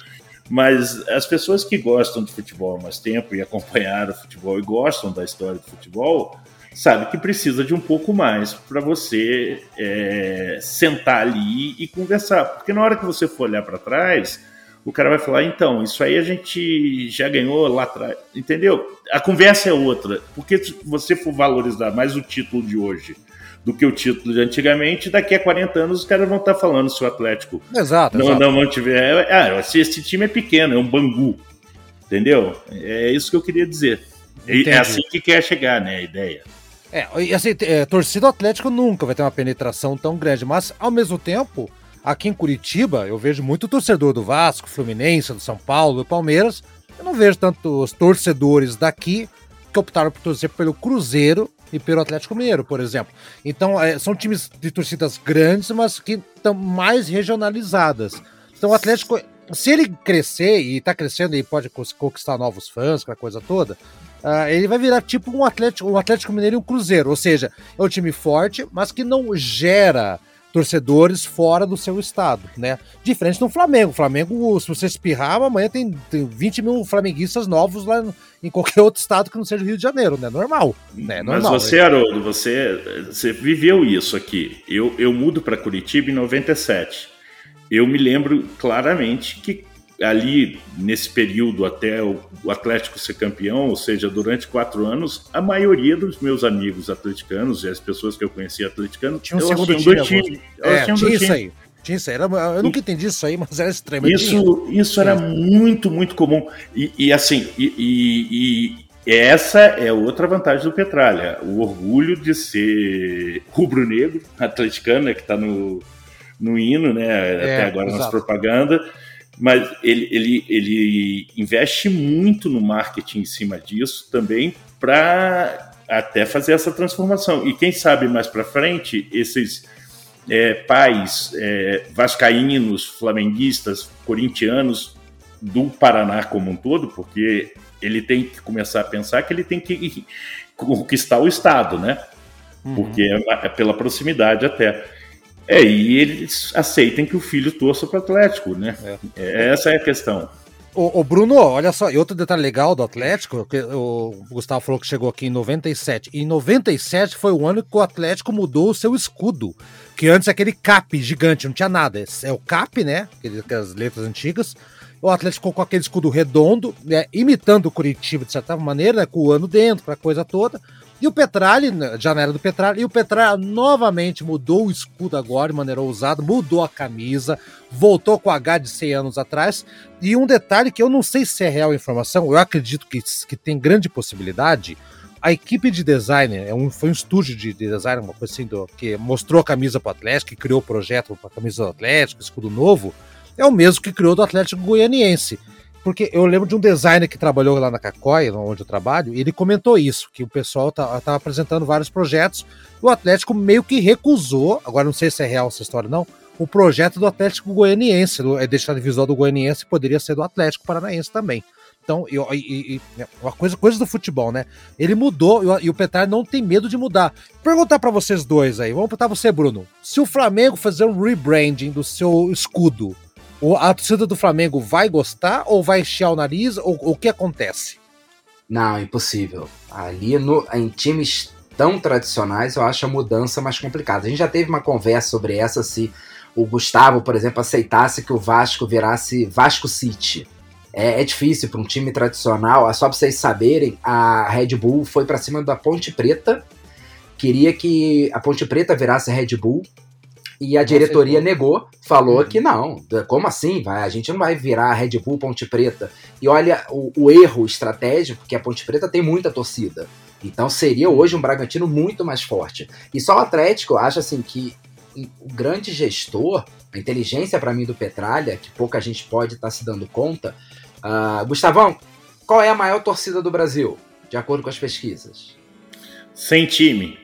Mas as pessoas que gostam de futebol há mais tempo e acompanharam o futebol e gostam da história do futebol sabe que precisa de um pouco mais para você é, sentar ali e conversar. Porque na hora que você for olhar para trás, o cara vai falar: então, isso aí a gente já ganhou lá atrás. Entendeu? A conversa é outra. Porque se você for valorizar mais o título de hoje do que o título de antigamente, daqui a 40 anos os caras vão estar tá falando se o Atlético exato, não, exato. não mantiver. Ah, esse time é pequeno, é um bangu. Entendeu? É isso que eu queria dizer. É Entendi. É assim que quer chegar, né? A ideia. É, e assim, é, torcida Atlético nunca vai ter uma penetração tão grande, mas ao mesmo tempo, aqui em Curitiba, eu vejo muito torcedor do Vasco, Fluminense, do São Paulo, do Palmeiras. Eu não vejo tantos torcedores daqui que optaram por torcer pelo Cruzeiro e pelo Atlético Mineiro, por exemplo. Então, é, são times de torcidas grandes, mas que estão mais regionalizadas. Então, o Atlético, se ele crescer e está crescendo e pode conquistar novos fãs, aquela coisa toda, Uh, ele vai virar tipo um Atlético, um Atlético Mineiro e um Cruzeiro. Ou seja, é um time forte, mas que não gera torcedores fora do seu estado, né? Diferente do Flamengo. O Flamengo, se você espirrar, amanhã tem, tem 20 mil flamenguistas novos lá em qualquer outro estado que não seja o Rio de Janeiro, né? Normal. Né? Normal, Mas você, Haroldo, você, você viveu isso aqui. Eu, eu mudo para Curitiba em 97. Eu me lembro claramente que ali nesse período até o Atlético ser campeão, ou seja, durante quatro anos, a maioria dos meus amigos atleticanos e as pessoas que eu conhecia atleticanos tinha um segundo time, time. É, tinha isso time. aí. Tinha isso aí. Era, eu nunca entendi isso aí, mas era extremamente. Isso, isso era muito, muito comum. E, e assim, e, e, e, essa é outra vantagem do Petralha: o orgulho de ser rubro-negro, atleticano, né, que está no, no hino, né? É, até agora exato. nas propagandas mas ele, ele, ele investe muito no marketing em cima disso também para até fazer essa transformação. E quem sabe mais para frente, esses é, pais é, vascaínos, flamenguistas, corintianos do Paraná como um todo, porque ele tem que começar a pensar que ele tem que conquistar o Estado, né? Uhum. Porque é, é pela proximidade até. É, e eles aceitem que o filho torça para o Atlético, né? É. é. Essa é a questão. O, o, Bruno, olha só, e outro detalhe legal do Atlético, que o Gustavo falou que chegou aqui em 97. Em 97 foi o ano que o Atlético mudou o seu escudo. Que antes aquele cap gigante, não tinha nada. É o cap, né? Aquelas letras antigas. O Atlético com aquele escudo redondo, né, imitando o Curitiba de certa maneira, né, com o ano dentro, com a coisa toda. E o Petralli, janela do Petralli, e o Petralli novamente mudou o escudo agora de maneira ousada, mudou a camisa, voltou com H de 100 anos atrás. E um detalhe que eu não sei se é real informação, eu acredito que, que tem grande possibilidade. A equipe de design, é um, foi um estúdio de, de design, uma coisa assim, do, que mostrou a camisa para o Atlético, que criou o projeto para a camisa do Atlético, escudo novo, é o mesmo que criou do Atlético Goianiense. Porque eu lembro de um designer que trabalhou lá na Cacói, onde eu trabalho, e ele comentou isso, que o pessoal estava tá, apresentando vários projetos, o Atlético meio que recusou, agora não sei se é real essa história não, o projeto do Atlético Goianiense, é deixar visual do Goianiense, poderia ser do Atlético Paranaense também. Então, e, e, e, uma coisa, coisa do futebol, né? Ele mudou e o Petar não tem medo de mudar. Perguntar para vocês dois aí, vamos perguntar você, Bruno. Se o Flamengo fazer um rebranding do seu escudo, a torcida do Flamengo vai gostar ou vai encher o nariz? Ou o que acontece? Não, impossível. Ali no, em times tão tradicionais, eu acho a mudança mais complicada. A gente já teve uma conversa sobre essa se o Gustavo, por exemplo, aceitasse que o Vasco virasse Vasco City. É, é difícil para um time tradicional. Só para vocês saberem, a Red Bull foi para cima da Ponte Preta. Queria que a Ponte Preta virasse Red Bull e a diretoria negou, falou uhum. que não, como assim? Vai, a gente não vai virar a Red Bull Ponte Preta. E olha o, o erro estratégico, que a Ponte Preta tem muita torcida. Então seria uhum. hoje um Bragantino muito mais forte. E só o Atlético acha assim que o grande gestor, a inteligência para mim do Petralha, que pouca gente pode estar tá se dando conta. Uh, Gustavão, qual é a maior torcida do Brasil, de acordo com as pesquisas? Sem time.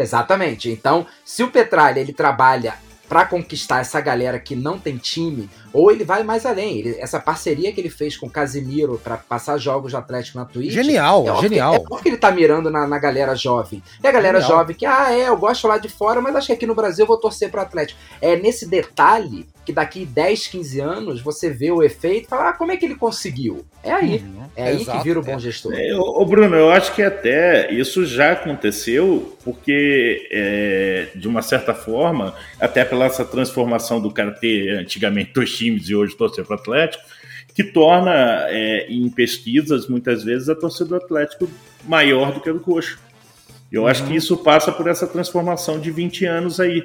Exatamente. Então, se o Petralha ele trabalha para conquistar essa galera que não tem time, ou ele vai mais além. Ele, essa parceria que ele fez com o Casimiro para passar jogos do Atlético na Twitch. Genial, é genial. é porque ele tá mirando na, na galera jovem. E a galera genial. jovem que, ah, é, eu gosto lá de fora, mas acho que aqui no Brasil eu vou torcer pro Atlético. É nesse detalhe que daqui 10, 15 anos você vê o efeito e fala, ah, como é que ele conseguiu? É aí. Uhum, é aí exato, que vira o bom é. gestor. É, ô, Bruno, eu acho que até isso já aconteceu, porque é, de uma certa forma, até pela essa transformação do cara ter antigamente dois times e hoje torcer para o Atlético, que torna é, em pesquisas, muitas vezes, a torcida do Atlético maior do que a do Coxa. Eu uhum. acho que isso passa por essa transformação de 20 anos aí.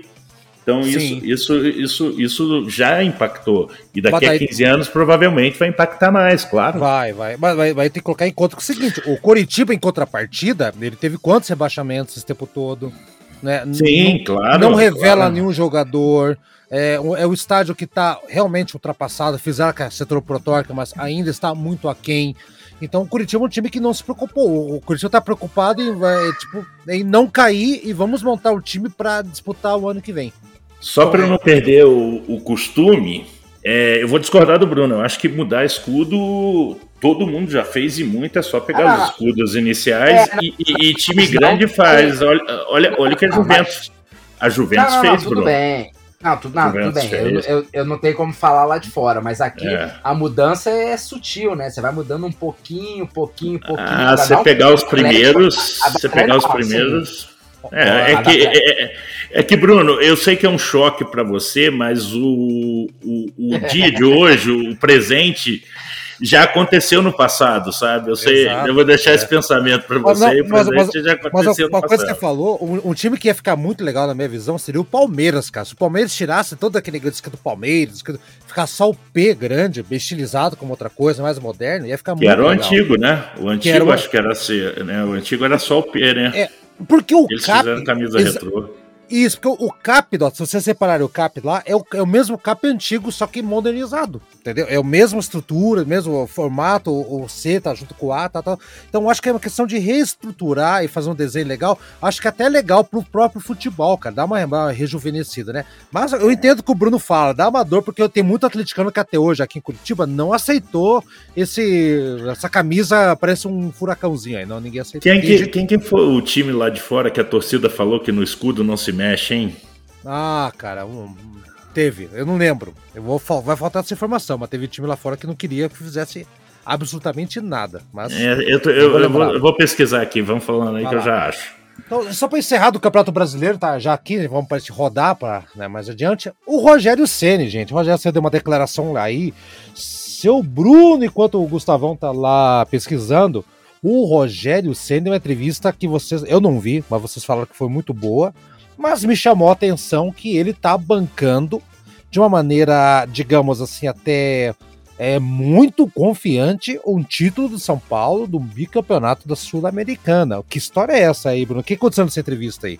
Então isso, isso, isso, isso já impactou. E daqui daí... a 15 anos provavelmente vai impactar mais, claro. Vai, vai. Mas vai, vai ter que colocar em conta que é o seguinte: o Coritiba, em contrapartida, ele teve quantos rebaixamentos esse tempo todo? Né? Sim, não, claro. Não revela claro. nenhum jogador. É, é o estádio que está realmente ultrapassado. Fizeram a setor protórica, mas ainda está muito aquém. Então o Curitiba é um time que não se preocupou. O Curitiba está preocupado em, vai, tipo, em não cair e vamos montar o time para disputar o ano que vem. Só para não perder o, o costume, é, eu vou discordar do Bruno. Eu acho que mudar escudo todo mundo já fez e muito, é só pegar ah, os escudos iniciais é, e, e, e, time grande faz. Olha, olha, olha que a Juventus. A Juventus não, não, fez, tudo Bruno. Bem. Não, tudo, não, tudo bem. Eu, eu, eu, não tenho como falar lá de fora, mas aqui é. a mudança é sutil, né? Você vai mudando um pouquinho, pouquinho, pouquinho. Ah, você pegar os primeiros. Você pegar os primeiros. É, é, que, é, é, é, que, Bruno, eu sei que é um choque para você, mas o, o, o dia de hoje, o presente, já aconteceu no passado, sabe? Eu sei, Exato, eu vou deixar é. esse pensamento para você. Não, mas, mas, já aconteceu mas uma coisa que você falou, um, um, time que ia ficar muito legal na minha visão seria o Palmeiras, cara. Se o Palmeiras tirasse todo aquele escrito do Palmeiras, ficar só o P grande, estilizado como outra coisa, mais moderno, ia ficar que muito legal. era o antigo, né? O antigo acho que era assim, né? O antigo era só o P, né? É, porque o Eles Cap... fizeram camisa retrô. Isso, porque o, cap, ó, se você separar o cap lá, é o, é o mesmo cap antigo, só que modernizado, entendeu? É a mesma estrutura, o mesmo formato, o, o C tá junto com o A, tá, tá. Então acho que é uma questão de reestruturar e fazer um desenho legal. Acho que é até legal pro próprio futebol, cara, dá uma, uma rejuvenescida, né? Mas eu entendo que o Bruno fala, dá uma dor, porque eu tenho muito atleticano que até hoje aqui em Curitiba não aceitou esse, essa camisa, parece um furacãozinho aí, não, ninguém aceitou. Quem que, quem que foi o time lá de fora que a torcida falou que no escudo não se mexe, hein? Ah, cara, um, teve. Eu não lembro. Eu vou, vai faltar essa informação, mas teve time lá fora que não queria que fizesse absolutamente nada. Mas é, eu, tô, eu, eu, vou, eu, vou, pesquisar aqui, vamos falando aí Vai que lá. eu já acho. Então, só para encerrar do Campeonato Brasileiro, tá? Já aqui, vamos para rodar para né, mais adiante. O Rogério Ceni, gente. O Rogério Ceni deu uma declaração aí. Seu Bruno, enquanto o Gustavão tá lá pesquisando, o Rogério Ceni deu uma entrevista que vocês, eu não vi, mas vocês falaram que foi muito boa. Mas me chamou a atenção que ele tá bancando de uma maneira, digamos assim, até é muito confiante um título do São Paulo do bicampeonato da Sul-Americana. Que história é essa aí, Bruno? O que aconteceu nessa entrevista aí?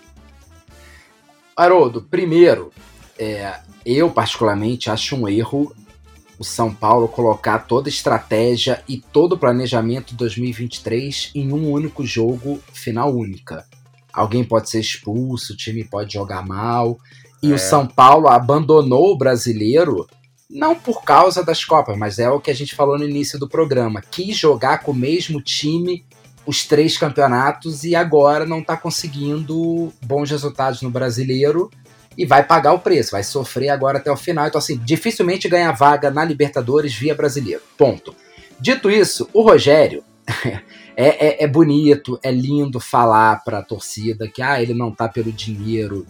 Haroldo, primeiro, é, eu particularmente acho um erro o São Paulo colocar toda a estratégia e todo o planejamento de 2023 em um único jogo final única alguém pode ser expulso, o time pode jogar mal. E é. o São Paulo abandonou o brasileiro não por causa das Copas, mas é o que a gente falou no início do programa. Quis jogar com o mesmo time os três campeonatos e agora não está conseguindo bons resultados no brasileiro e vai pagar o preço, vai sofrer agora até o final. Então, assim, dificilmente ganha vaga na Libertadores via brasileiro. Ponto. Dito isso, o Rogério É, é, é, bonito, é lindo falar para a torcida que ah, ele não tá pelo dinheiro,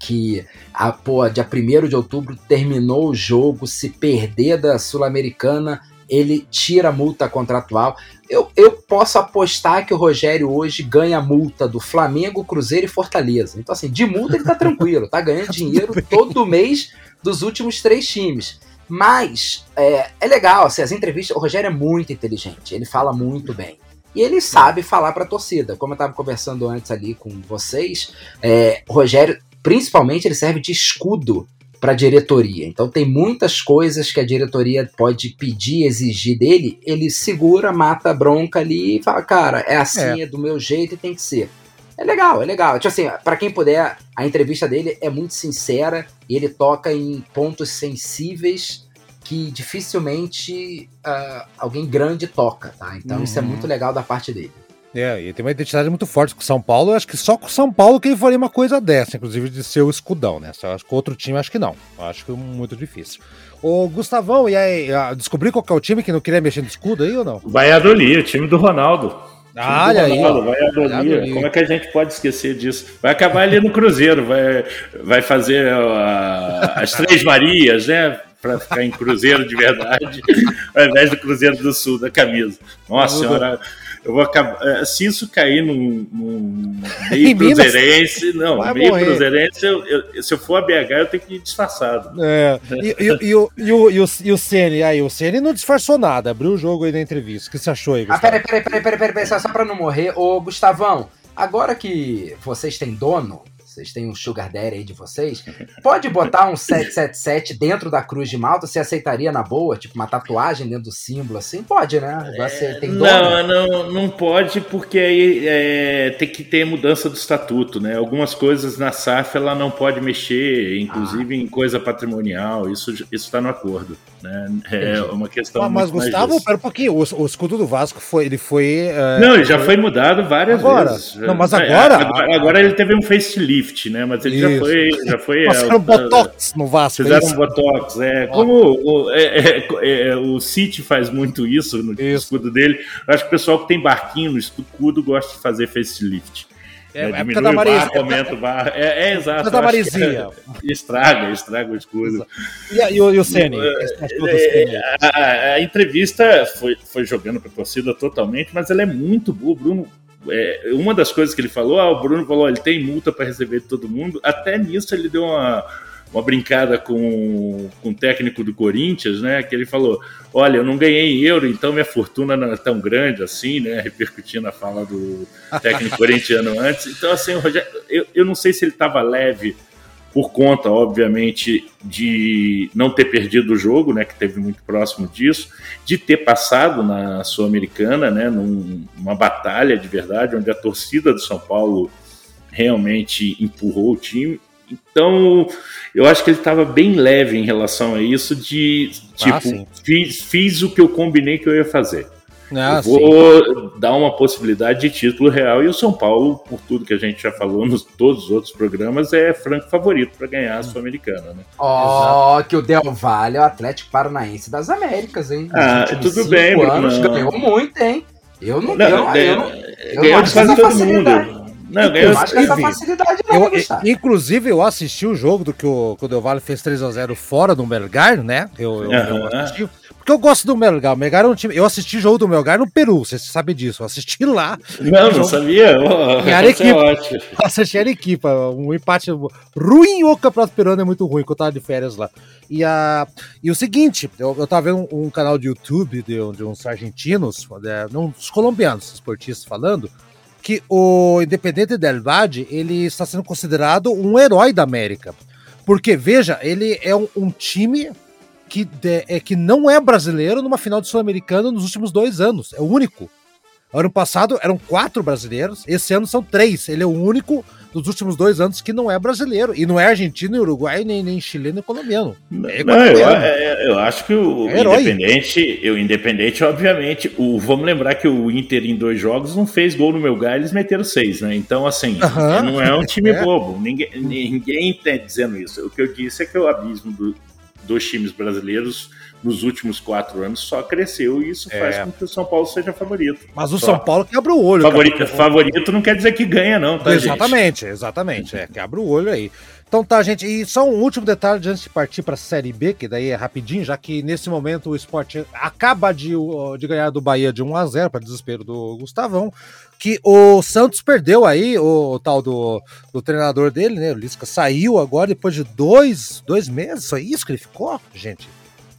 que a, pô, dia 1 de outubro terminou o jogo, se perder da Sul-Americana, ele tira a multa contratual. Eu, eu posso apostar que o Rogério hoje ganha a multa do Flamengo, Cruzeiro e Fortaleza. Então, assim, de multa ele tá tranquilo, tá ganhando dinheiro todo mês dos últimos três times. Mas é, é legal, assim, as entrevistas. O Rogério é muito inteligente, ele fala muito bem. E ele sabe falar para a torcida. Como eu estava conversando antes ali com vocês, é, Rogério, principalmente, ele serve de escudo para a diretoria. Então tem muitas coisas que a diretoria pode pedir, exigir dele, ele segura, mata a bronca ali e fala, cara, é assim, é, é do meu jeito e tem que ser. É legal, é legal. Tipo assim, para quem puder, a entrevista dele é muito sincera e ele toca em pontos sensíveis que dificilmente uh, alguém grande toca, tá? Então uhum. isso é uhum. muito legal da parte dele. É, e tem uma identidade muito forte com o São Paulo. Eu acho que só com o São Paulo que ele faria uma coisa dessa, inclusive de ser o escudão, né? Só acho que outro time acho que não. Eu acho que é muito difícil. Ô, Gustavão, e aí, ah, descobri qual que é o time que não queria mexer no escudo aí ou não? Valladolid, o time do Ronaldo. Ah, olha aí. Valladolid. Como é que a gente pode esquecer disso? Vai acabar ali no Cruzeiro, vai, vai fazer uh, as Três Marias, né? Para ficar em Cruzeiro de verdade, ao invés do Cruzeiro do Sul, da camisa. Nossa senhora eu vou acabar. Eh, se isso cair num, num meio cruzeirense, não, Vai meio morrer. cruzeirense, eu, eu, se eu for a BH, eu tenho que ir disfarçado. É. E, e, e, o, e, o, e, o, e o Ceni, aí, o Ceni não disfarçou nada, abriu o jogo aí na entrevista. O que você achou aí, Gustavo? Ah, peraí, peraí, peraí, peraí, peraí, só, só pra não morrer. Ô, Gustavão, agora que vocês têm dono, vocês têm um Sugar Daddy aí de vocês, pode botar um 777 dentro da cruz de Malta? Você aceitaria na boa? Tipo, uma tatuagem dentro do símbolo assim? Pode, né? Você tem dono. Não, não, não pode, porque aí é, tem que ter mudança do estatuto, né? Algumas coisas na SAF ela não pode mexer, inclusive ah. em coisa patrimonial, isso está no acordo. Né? É Entendi. uma questão. Ah, mas, Gustavo, pera um pouquinho, o, o, escudo do Vasco foi. Ele foi. Uh, não, ele já foi mudado várias agora. vezes. Não, mas é, agora. agora, agora ele teve um facelift lift, né? Mas ele Isso. já foi. Já foi Passaram é, botox no Vasco. Fizeram um botox. É, como o, é, é, é, o City faz muito isso no isso. escudo dele, eu acho que o pessoal que tem barquinho no escudo gosta de fazer facelift. É, né, época da Marizinha. aumenta o bar. É, é exato. da. É, estraga, estraga o escudo. E, e, o, e o? A, a, a, entrevista foi, foi jogando para a torcida totalmente, mas ela é muito boa. O Bruno é, uma das coisas que ele falou, ah, o Bruno falou, ele tem multa para receber de todo mundo. Até nisso ele deu uma, uma brincada com, com o técnico do Corinthians, né? Que ele falou: Olha, eu não ganhei euro, então minha fortuna não é tão grande assim, né? Repercutindo a fala do técnico corintiano antes. Então, assim, o Rogério, eu, eu não sei se ele estava leve por conta, obviamente, de não ter perdido o jogo, né, que teve muito próximo disso, de ter passado na Sul-Americana, né, numa batalha de verdade, onde a torcida do São Paulo realmente empurrou o time. Então, eu acho que ele estava bem leve em relação a isso, de ah, tipo, ah, fiz, fiz o que eu combinei que eu ia fazer. Ah, vou sim. dar uma possibilidade de título real e o São Paulo, por tudo que a gente já falou nos todos os outros programas, é franco favorito para ganhar a Sul-Americana, né? Ó, oh, que o Del Valle é o Atlético Paranaense das Américas, hein? ah, tudo bem, anos, Bruno. Ganhou muito, hein? Eu não, não, eu, eu, não, eu ganhou de quase todo mundo. Não, ganhou, eu acho que essa facilidade não, eu, Inclusive, eu assisti o jogo do que o, que o Del Valle fez 3x0 fora do Melgar, né? Eu, eu, eu assisti. Porque eu gosto do Melgar. O Melgar é um time. Eu assisti jogo do Melgar no Peru, você sabe disso. Eu assisti lá. Não, não sabia. Em Arequipa. É assisti a Arequipa. Um empate ruim. O Campeonato Peruano é muito ruim, que eu tava de férias lá. E, a, e o seguinte, eu, eu tava vendo um, um canal de YouTube de, de uns argentinos, é, uns colombianos, esportistas falando, que o Independente Del Valle, ele está sendo considerado um herói da América. Porque, veja, ele é um, um time que, de, é, que não é brasileiro numa final de Sul-Americano nos últimos dois anos. É o único. Ano passado eram quatro brasileiros, esse ano são três. Ele é o único dos últimos dois anos que não é brasileiro. E não é argentino, uruguai, nem, nem chileno, nem colombiano. É não, eu, é, eu, acho que o é Independente, o Independente, obviamente, o, vamos lembrar que o Inter em dois jogos não fez gol no meu lugar, eles meteram seis, né? Então, assim, uh -huh. não é um time é. bobo. Ninguém, ninguém está dizendo isso. O que eu disse é que o abismo do, dos times brasileiros nos últimos quatro anos só cresceu e isso é. faz com que o São Paulo seja favorito. Mas o só. São Paulo quebra o olho. Favorito, favorito não quer dizer que ganha, não, tá, Exatamente, gente? exatamente. É, quebra o olho aí. Então tá, gente, e só um último detalhe antes de partir para a Série B, que daí é rapidinho, já que nesse momento o esporte acaba de, de ganhar do Bahia de 1 a 0 para desespero do Gustavão, que o Santos perdeu aí o, o tal do, do, treinador dele, né, o Lisca, saiu agora depois de dois, dois meses, foi isso que ele ficou, gente?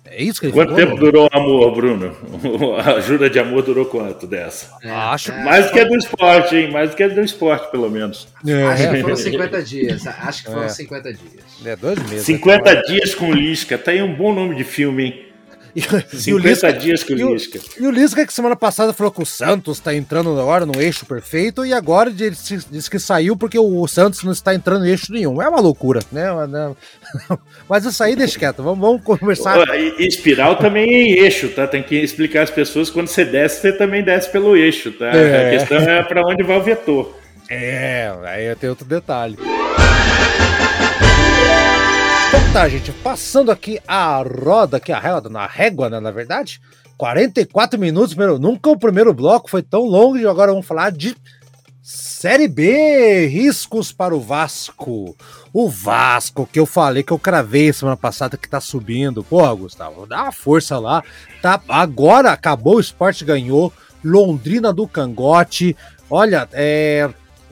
É isso que ele Quanto tempo durou o amor, Bruno? A ajuda de amor durou quanto dessa? É, Acho é, Mais do que a do esporte, hein? Mais do que a do esporte, pelo menos. É. Acho que foram 50 dias. Acho que foram é. 50 dias. É, dois meses. 50 dias com Lisca. Tá aí um bom nome de filme, hein? E, 50 o Lisca, dias com o Lisca. E o, Lisca que semana passada falou que o Santos está entrando agora no eixo perfeito e agora ele disse que saiu porque o Santos não está entrando em eixo nenhum. É uma loucura, né? Mas isso aí deixa quieto, vamos, vamos conversar. espiral também é em eixo, tá? Tem que explicar às pessoas quando você desce, você também desce pelo eixo, tá? É. A questão é para onde vai o vetor. É, aí tem outro detalhe. Então tá, gente, passando aqui a roda, aqui a roda, na régua, né, na verdade, 44 minutos, meu, nunca o primeiro bloco foi tão longo, e agora vamos falar de Série B, riscos para o Vasco. O Vasco, que eu falei que eu cravei semana passada que tá subindo. Porra, Gustavo, dá uma força lá. Tá, agora acabou, o esporte ganhou. Londrina do Cangote. Olha, é,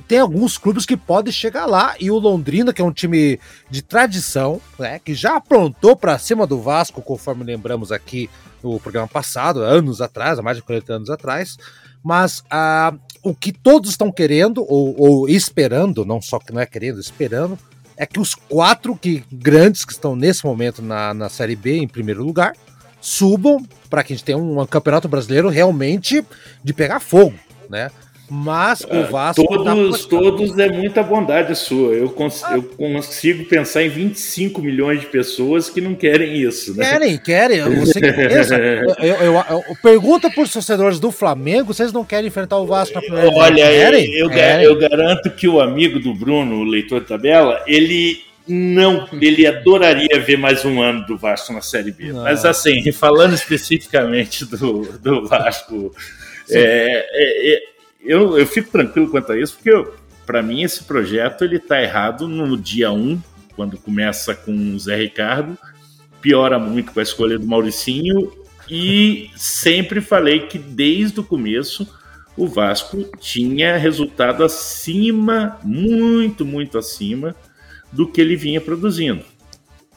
tem alguns clubes que podem chegar lá e o Londrina, que é um time de tradição, né, que já aprontou para cima do Vasco, conforme lembramos aqui no programa passado, anos atrás, há mais de 40 anos atrás. Mas ah, o que todos estão querendo, ou, ou, esperando, não só que não é querendo, esperando, é que os quatro que, grandes que estão nesse momento na, na Série B, em primeiro lugar, subam para que a gente tenha um, um campeonato brasileiro realmente de pegar fogo, né? Mas o é, Vasco. Todos, todos é muita bondade sua. Eu, cons ah. eu consigo pensar em 25 milhões de pessoas que não querem isso. Né? Querem, querem. Você que eu, eu, eu, pergunta para os torcedores do Flamengo vocês não querem enfrentar o Vasco na primeira Olha, querem? Eu, querem. eu garanto que o amigo do Bruno, o leitor de tabela, ele não, ele adoraria ver mais um ano do Vasco na Série B. Não. Mas assim, falando especificamente do, do Vasco, é, é, é eu, eu fico tranquilo quanto a isso, porque para mim esse projeto ele está errado no dia 1, quando começa com o Zé Ricardo, piora muito com a escolha do Mauricinho, e sempre falei que desde o começo o Vasco tinha resultado acima, muito, muito acima do que ele vinha produzindo.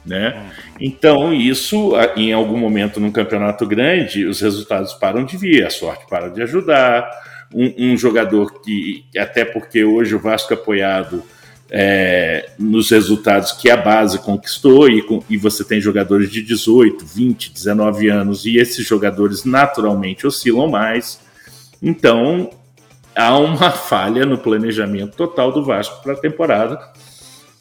Né? Então, isso, em algum momento num campeonato grande, os resultados param de vir, a sorte para de ajudar, um, um jogador que, até porque hoje o Vasco apoiado é, nos resultados que a base conquistou, e, e você tem jogadores de 18, 20, 19 anos, e esses jogadores naturalmente oscilam mais. Então, há uma falha no planejamento total do Vasco para a temporada,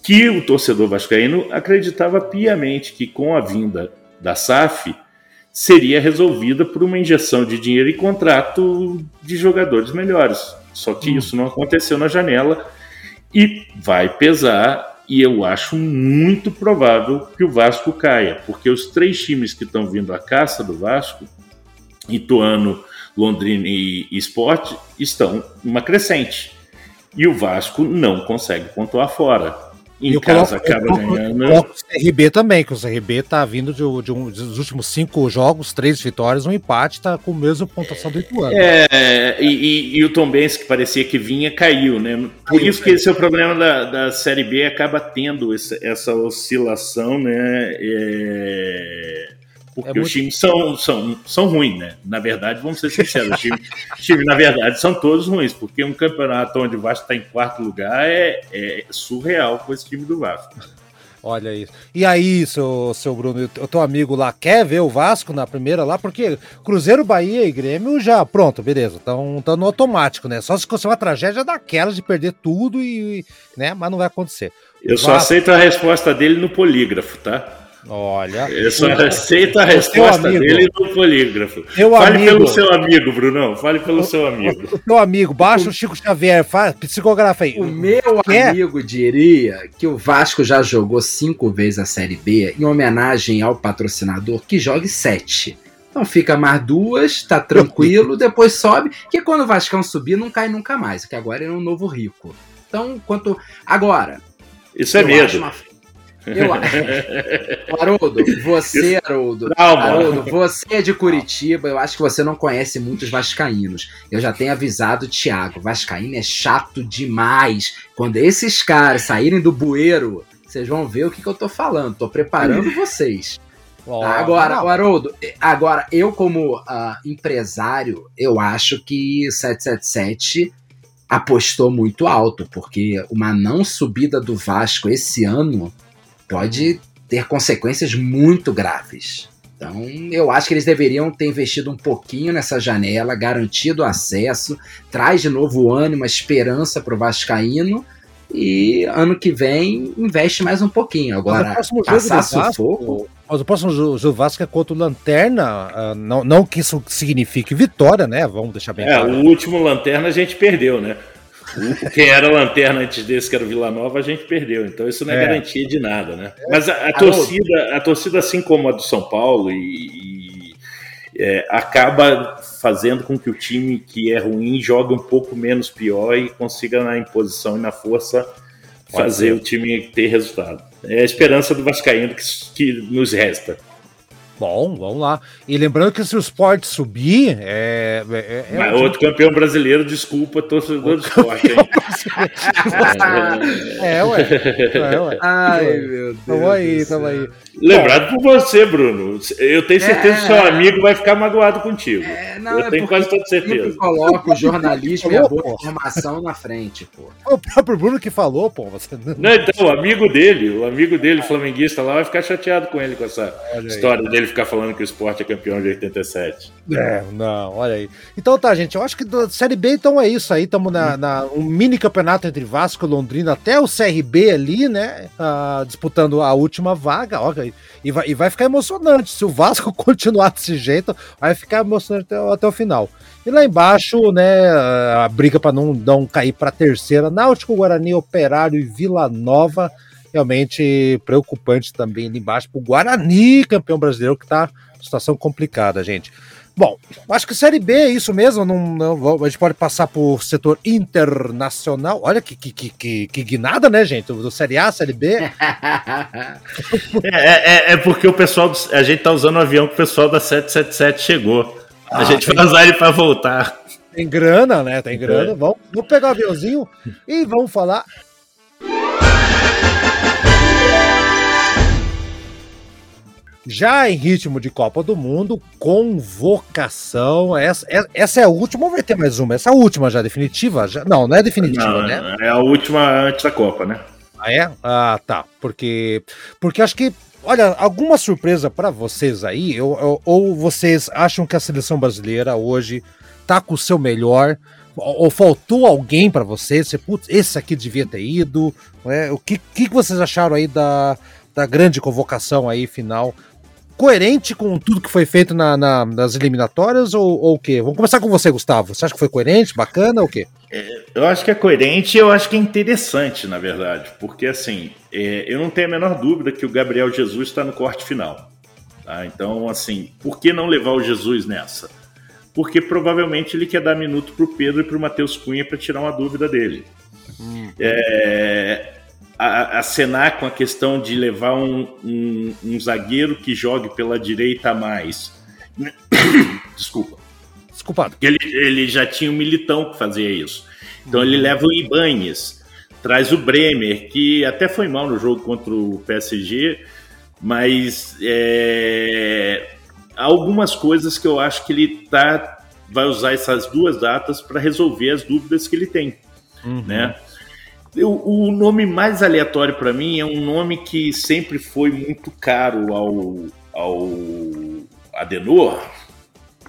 que o torcedor vascaíno acreditava piamente que com a vinda da SAF seria resolvida por uma injeção de dinheiro e contrato de jogadores melhores. Só que hum. isso não aconteceu na janela e vai pesar. E eu acho muito provável que o Vasco caia, porque os três times que estão vindo à caça do Vasco, Ituano, Londrina e Esporte, estão numa crescente. E o Vasco não consegue pontuar fora em eu casa coloco, acaba eu ganhando. Eu coloco o CRB também, que o CRB tá vindo de, de um, dos últimos cinco jogos, três vitórias, um empate, tá com a mesma pontuação do Ituano. É, e, e, e o Tom Benz, que parecia que vinha, caiu, né? Por caiu, isso que esse é o problema da, da Série B, acaba tendo essa, essa oscilação, né? É porque é muito... os times são, são, são ruins, né? Na verdade, vamos ser sinceros, os times, times, na verdade, são todos ruins, porque um campeonato onde o Vasco está em quarto lugar é, é, surreal com esse time do Vasco. Olha isso. E aí, seu, seu Bruno, o teu amigo lá quer ver o Vasco na primeira lá? Porque Cruzeiro, Bahia e Grêmio já, pronto, beleza, estão no automático, né? Só se fosse uma tragédia daquelas de perder tudo e, né? Mas não vai acontecer. Eu só aceito a resposta dele no polígrafo, tá? Olha. Eu só aceito a resposta dele no polígrafo. Meu Fale amigo. pelo seu amigo, Brunão. Fale pelo o, seu amigo. O amigo, baixa o Chico Xavier, faz, psicografa aí. O meu Quer? amigo diria que o Vasco já jogou cinco vezes a Série B em homenagem ao patrocinador que jogue sete. Então fica mais duas, tá tranquilo, depois sobe, que quando o Vascão subir não cai nunca mais, que agora é um novo rico. Então, quanto. Agora. Isso é medo. Eu... Haroldo, você, Haroldo, Haroldo, você é de Curitiba, eu acho que você não conhece muitos vascaínos. Eu já tenho avisado o Thiago, vascaíno é chato demais. Quando esses caras saírem do bueiro, vocês vão ver o que, que eu tô falando. Tô preparando vocês. Oh, agora, não. Haroldo, agora eu como uh, empresário, eu acho que 777 apostou muito alto, porque uma não subida do Vasco esse ano pode ter consequências muito graves. Então, eu acho que eles deveriam ter investido um pouquinho nessa janela, garantido acesso, traz de novo o ânimo, a esperança para o Vascaíno e ano que vem investe mais um pouquinho. Agora, passar sufoco... Mas o próximo jogo Vasco é contra o Lanterna, uh, não, não que isso signifique vitória, né? Vamos deixar bem é, claro. o último Lanterna a gente perdeu, né? Quem era Lanterna antes desse, que era o Vila Nova, a gente perdeu. Então isso não é, é. garantia de nada, né? Mas a, a torcida, a torcida, assim como a do São Paulo, e, e é, acaba fazendo com que o time que é ruim jogue um pouco menos pior e consiga na imposição e na força fazer o time ter resultado. É a esperança do Vascaíno que, que nos resta. Bom, vamos lá. E lembrando que se o Sport subir, é. é, é Mas outro campeão brasileiro, desculpa, torcedor do Sport, hein? é, ué. É, ué. Ai, meu Deus. Tamo aí, tamo aí. Lembrado por você, Bruno. Eu tenho certeza é, que seu amigo vai ficar magoado contigo. É, não, eu é tenho quase toda certeza. Eu coloco o jornalismo e a boa informação na frente, pô. O próprio Bruno que falou, pô. Você... Não, então, o amigo dele, o amigo dele, flamenguista lá, vai ficar chateado com ele com essa olha história aí. dele ficar falando que o esporte é campeão de 87. É, não, olha aí. Então tá, gente, eu acho que da Série B, então é isso aí. Estamos na, na, um mini campeonato entre Vasco e Londrina até o CRB ali, né? Uh, disputando a última vaga. Olha e vai, e vai ficar emocionante. Se o Vasco continuar desse jeito, vai ficar emocionante até, até o final. E lá embaixo, né, a briga para não, não cair para terceira, Náutico, Guarani, Operário e Vila Nova. Realmente preocupante também ali embaixo para o Guarani, campeão brasileiro, que está situação complicada, gente. Bom, acho que Série B é isso mesmo. Não, não, a gente pode passar por setor internacional. Olha que, que, que, que, guinada, né, gente? Do Série A, Série B. É, é, é, é, porque o pessoal. A gente tá usando o avião que o pessoal da 777 chegou. Ah, a gente vai usar ele para voltar. Tem grana, né? Tem grana. É. Vamos, vamos pegar o aviãozinho e vamos falar Já em ritmo de Copa do Mundo, convocação. Essa, é, essa é a última ou vai ter mais uma? Essa é a última já, definitiva? Já, não, não é definitiva, não, né? É a última antes da Copa, né? Ah, é? Ah, tá. Porque, porque acho que Olha, alguma surpresa para vocês aí? Ou, ou, ou, vocês acham que a seleção brasileira hoje tá com o seu melhor? Ou, ou faltou alguém para vocês? Você, putz, esse aqui devia ter ido. Né? O que, que vocês acharam aí da, da grande convocação aí final coerente com tudo que foi feito na, na, nas eliminatórias ou, ou o quê? Vamos começar com você, Gustavo. Você acha que foi coerente, bacana ou o quê? É, eu acho que é coerente e eu acho que é interessante, na verdade, porque assim, é, eu não tenho a menor dúvida que o Gabriel Jesus está no corte final. Tá? Então, assim, por que não levar o Jesus nessa? Porque provavelmente ele quer dar minuto para o Pedro e para o Matheus Cunha para tirar uma dúvida dele. Hum. É, acenar com a questão de levar um, um, um zagueiro que jogue pela direita a mais. Desculpa. Desculpado. Ele, ele já tinha um militão que fazia isso. Então ele leva o Ibanes, traz o Bremer, que até foi mal no jogo contra o PSG, mas é, há algumas coisas que eu acho que ele tá, vai usar essas duas datas para resolver as dúvidas que ele tem. Uhum. Né? O nome mais aleatório para mim é um nome que sempre foi muito caro ao, ao Adenor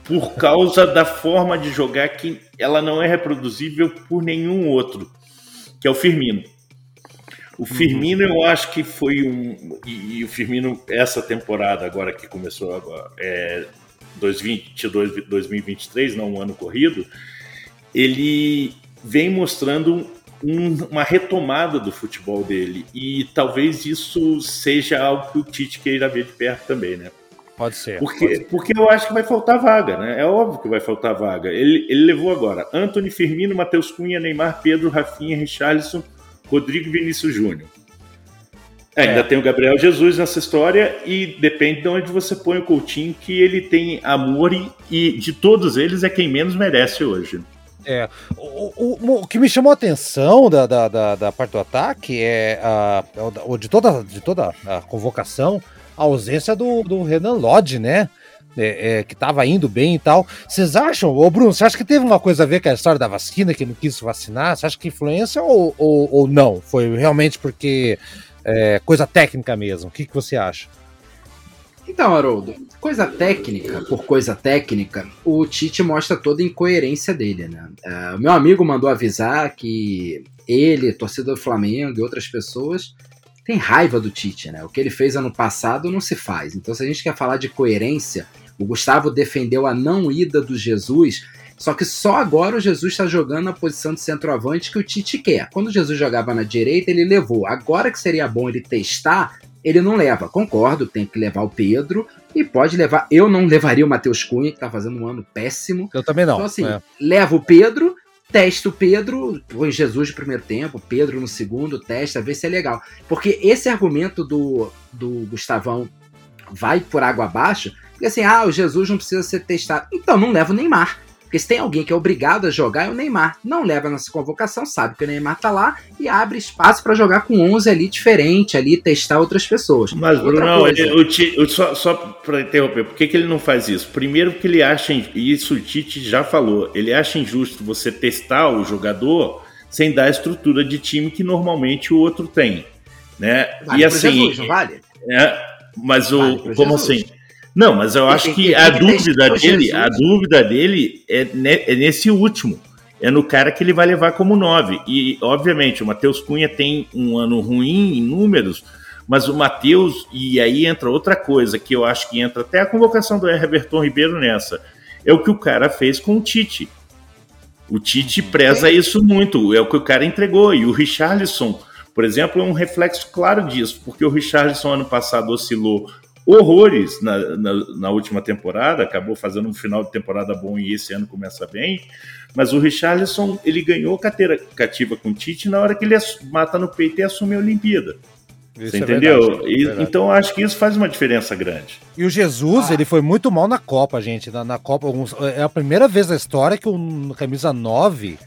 por causa da forma de jogar que ela não é reproduzível por nenhum outro, que é o Firmino. O uhum. Firmino eu acho que foi um e, e, o Firmino essa temporada agora que começou agora é 2022 2023, não um ano corrido, ele vem mostrando um, uma retomada do futebol dele. E talvez isso seja algo que o Tite queira ver de perto também, né? Pode ser. Porque, pode ser. porque eu acho que vai faltar vaga, né? É óbvio que vai faltar vaga. Ele, ele levou agora Anthony Firmino, Matheus Cunha, Neymar, Pedro, Rafinha, Richarlison, Rodrigo Vinícius Júnior. É, ainda é. tem o Gabriel Jesus nessa história e depende de onde você põe o Coutinho, que ele tem amor e, e de todos eles é quem menos merece hoje. É, o, o, o, que me chamou a atenção da, da, da, da parte do ataque é a, o, de, toda, de toda a convocação, a ausência do, do Renan Lodge, né? É, é, que estava indo bem e tal. Vocês acham, ô Bruno, você acha que teve uma coisa a ver com a história da vacina, que não quis vacinar? Você acha que influência ou, ou, ou não? Foi realmente porque é, coisa técnica mesmo? O que, que você acha? Então, Haroldo, coisa técnica por coisa técnica, o Tite mostra toda a incoerência dele, né? Uh, meu amigo mandou avisar que ele, torcedor do Flamengo e outras pessoas tem raiva do Tite, né? O que ele fez ano passado não se faz. Então, se a gente quer falar de coerência, o Gustavo defendeu a não ida do Jesus, só que só agora o Jesus está jogando na posição de centroavante que o Tite quer. Quando o Jesus jogava na direita, ele levou. Agora que seria bom ele testar, ele não leva. Concordo, tem que levar o Pedro e pode levar. Eu não levaria o Matheus Cunha, que tá fazendo um ano péssimo. Eu também não. Então, assim, é. leva o Pedro, testa o Pedro, põe Jesus no primeiro tempo, Pedro no segundo, testa, vê se é legal. Porque esse argumento do, do Gustavão vai por água abaixo, porque assim, ah, o Jesus não precisa ser testado. Então não leva o Neymar. Porque se tem alguém que é obrigado a jogar é o Neymar. Não leva nessa convocação, sabe que o Neymar tá lá e abre espaço para jogar com 11 ali diferente, ali testar outras pessoas. Mas Bruno, não, ele, o Tite, só, só para interromper, por que, que ele não faz isso? Primeiro porque ele acha, e isso o Tite já falou, ele acha injusto você testar o jogador sem dar a estrutura de time que normalmente o outro tem, né? Vale e assim, Jesus, não vale? É, mas o vale como Jesus. assim? Não, mas eu acho que a dúvida dele, a dúvida dele é, é nesse último. É no cara que ele vai levar como nove. E, obviamente, o Matheus Cunha tem um ano ruim em números, mas o Matheus, e aí entra outra coisa que eu acho que entra até a convocação do Everton Ribeiro nessa, é o que o cara fez com o Tite. O Tite preza isso muito, é o que o cara entregou. E o Richarlison, por exemplo, é um reflexo claro disso, porque o Richarlison ano passado oscilou horrores na, na, na, última temporada, acabou fazendo um final de temporada bom e esse ano começa bem. Mas o Richarlison ele ganhou cadeira cativa com o Tite na hora que ele mata no peito e assume a Olimpíada. Isso Você é entendeu? Verdade, é verdade. então acho que isso faz uma diferença grande. E o Jesus, ah. ele foi muito mal na Copa, gente. Na, na Copa, é a primeira vez na história que o camisa 9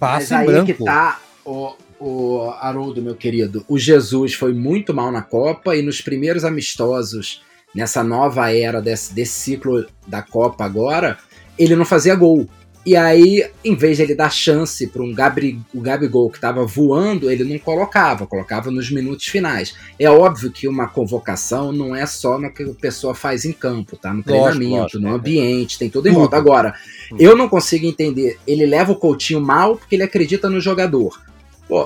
passa Mas em branco. Que tá, o, o Haroldo, meu querido, o Jesus foi muito mal na Copa e nos primeiros amistosos, nessa nova era desse, desse ciclo da Copa agora, ele não fazia gol. E aí, em vez de ele dar chance para um Gabri, o Gabigol que estava voando, ele não colocava, colocava nos minutos finais. É óbvio que uma convocação não é só no que a pessoa faz em campo, tá? No treinamento, lógico, no é. ambiente, tem tudo em volta. Agora, eu não consigo entender. Ele leva o Coutinho mal porque ele acredita no jogador.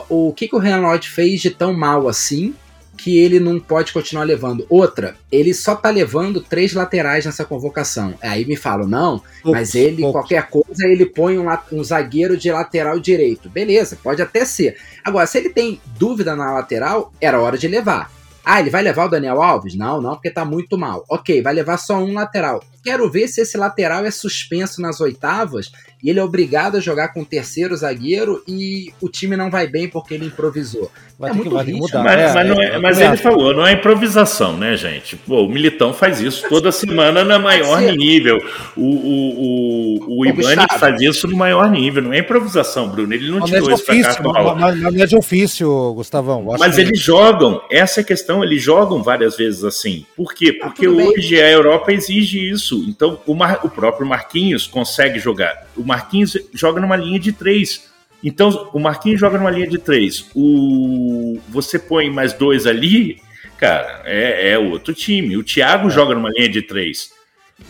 O que, que o Renan Lodge fez de tão mal assim que ele não pode continuar levando? Outra, ele só tá levando três laterais nessa convocação. Aí me falam, não, mas ele, qualquer coisa, ele põe um, um zagueiro de lateral direito. Beleza, pode até ser. Agora, se ele tem dúvida na lateral, era hora de levar. Ah, ele vai levar o Daniel Alves? Não, não, porque tá muito mal. Ok, vai levar só um lateral. Quero ver se esse lateral é suspenso nas oitavas e ele é obrigado a jogar com o terceiro zagueiro e o time não vai bem porque ele improvisou. Vai é muito que, mudar. Mas, é, mas, é, é, mas ele falou, não é improvisação, né, gente? Pô, o Militão faz isso toda semana na maior nível. O, o, o, o Ibani faz isso no maior nível. Não é improvisação, Bruno. Ele não, tirou isso pra cartola. Não é de ofício, Gustavão. Mas eles jogam, essa é a questão, eles jogam várias vezes assim. Por quê? Ah, porque ah, hoje a Europa exige isso. Então, o, Mar, o próprio Marquinhos consegue jogar. O Marquinhos joga numa linha de três. Então, o Marquinhos joga numa linha de três. O, você põe mais dois ali, cara, é, é outro time. O Thiago é. joga numa linha de três.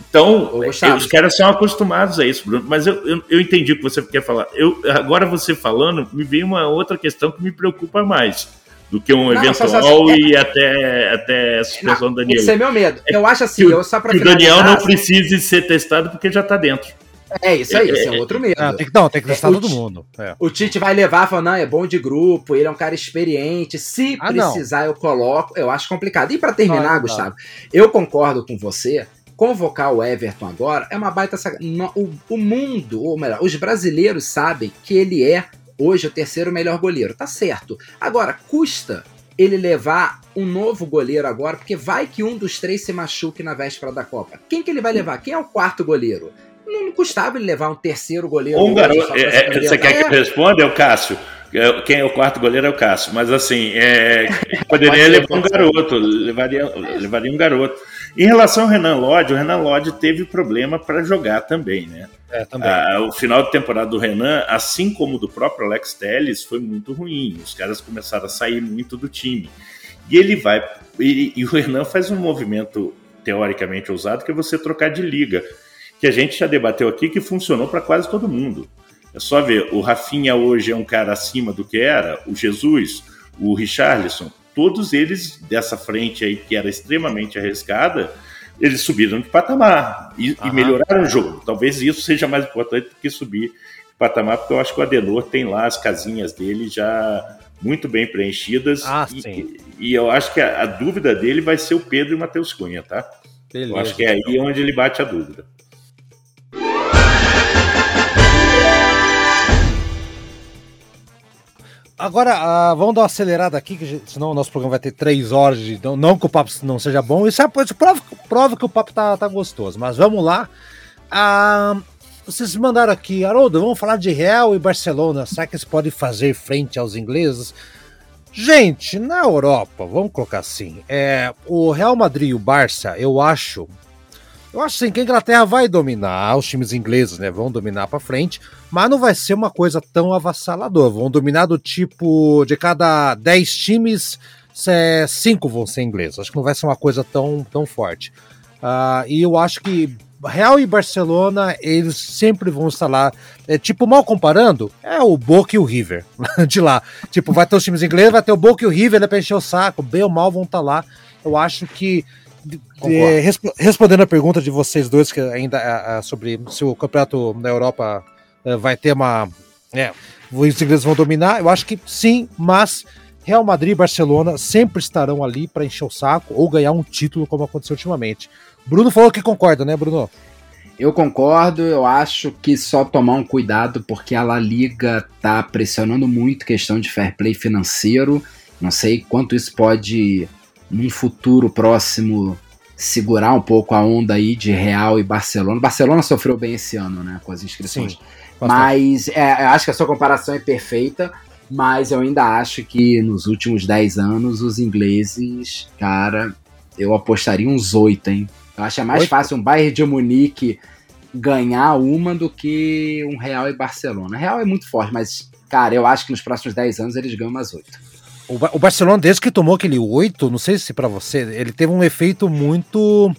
Então, os caras são acostumados a isso, Bruno. Mas eu, eu, eu, entendi o que você quer falar. Eu, agora, você falando, me veio uma outra questão que me preocupa mais do que um não, eventual só, só, e é, até, até a suspensão do Daniel. Esse é meu medo. Eu acho assim, que, eu só para que o Daniel não precise ser testado porque já está dentro. É isso aí, esse é, é outro medo. Ah, tem que, não, tem que testar é, todo mundo. É. O Tite vai levar, falando, não, é bom de grupo, ele é um cara experiente. Se ah, precisar, não. eu coloco. Eu acho complicado. E para terminar, não, Gustavo, eu concordo com você. Convocar o Everton agora é uma baita. O, o mundo, ou melhor, os brasileiros sabem que ele é hoje o terceiro melhor goleiro. Tá certo. Agora, custa ele levar um novo goleiro agora, porque vai que um dos três se machuque na véspera da Copa. Quem que ele vai levar? Quem é o quarto goleiro? Não custava ele levar um terceiro goleiro. Um garoto, é, é, você quer que eu responda? É o Cássio. É, quem é o quarto goleiro é o Cássio. Mas assim, é, poderia levar um garoto, levaria, levaria um garoto. Em relação ao Renan Lodge, o Renan Lodge teve problema para jogar também, né? É, também. Ah, o final de temporada do Renan, assim como do próprio Alex Telles, foi muito ruim. Os caras começaram a sair muito do time. E ele vai. E, e o Renan faz um movimento teoricamente ousado, que é você trocar de liga. Que a gente já debateu aqui que funcionou para quase todo mundo. É só ver, o Rafinha hoje é um cara acima do que era, o Jesus, o Richarlison, todos eles dessa frente aí que era extremamente arriscada, eles subiram de patamar e, e melhoraram o jogo. Talvez isso seja mais importante do que subir de patamar, porque eu acho que o Adenor tem lá as casinhas dele já muito bem preenchidas. Ah, e, e eu acho que a, a, dúvida dele vai ser o Pedro e o Matheus Cunha, tá? Beleza, eu acho que é aí então. onde ele bate a dúvida. Agora, uh, vamos dar uma acelerada aqui, que senão o nosso programa vai ter três horas de. Não, não que o papo não seja bom, isso, é, isso prova, prova que o papo tá, tá gostoso. Mas vamos lá. Uh, vocês mandaram aqui, Haroldo, vamos falar de Real e Barcelona. Será que eles podem fazer frente aos ingleses? Gente, na Europa, vamos colocar assim, é, o Real Madrid e o Barça, eu acho eu acho sim que a Inglaterra vai dominar, os times ingleses né, vão dominar para frente, mas não vai ser uma coisa tão avassaladora. Vão dominar do tipo de cada 10 times, 5 vão ser ingleses. Acho que não vai ser uma coisa tão, tão forte. Uh, e eu acho que Real e Barcelona, eles sempre vão estar lá. É, tipo, mal comparando, é o Boca e o River de lá. Tipo, vai ter os times ingleses, vai ter o Boca e o River, né, pra encher o saco, bem ou mal vão estar lá. Eu acho que é, respondendo a pergunta de vocês dois, que ainda é, é, sobre se o campeonato na Europa é, vai ter uma. É, os ingleses vão dominar, eu acho que sim, mas Real Madrid e Barcelona sempre estarão ali para encher o saco ou ganhar um título, como aconteceu ultimamente. Bruno falou que concorda, né, Bruno? Eu concordo, eu acho que só tomar um cuidado porque a La Liga tá pressionando muito questão de fair play financeiro. Não sei quanto isso pode num futuro próximo segurar um pouco a onda aí de Real e Barcelona. Barcelona sofreu bem esse ano, né, com as inscrições. Sim, mas é, eu acho que a sua comparação é perfeita, mas eu ainda acho que nos últimos 10 anos os ingleses, cara, eu apostaria uns 8, hein? Eu acho é mais 8? fácil um Bayern de Munique ganhar uma do que um Real e Barcelona. Real é muito forte, mas, cara, eu acho que nos próximos 10 anos eles ganham umas 8. O, Barcelona, desde que tomou aquele 8, não sei se para você, ele teve um efeito muito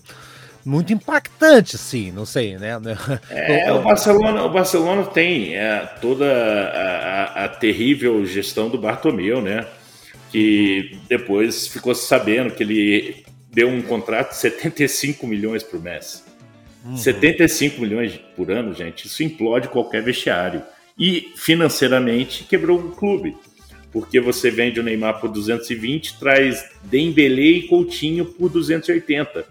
muito impactante, assim, não sei, né? É, o Barcelona, o Barcelona tem é, toda a, a, a, terrível gestão do Bartomeu, né? Que depois ficou sabendo que ele deu um contrato de 75 milhões por mês. Uhum. 75 milhões por ano, gente, isso implode qualquer vestiário. E financeiramente quebrou o clube porque você vende o Neymar por 220, traz Dembélé e Coutinho por 280.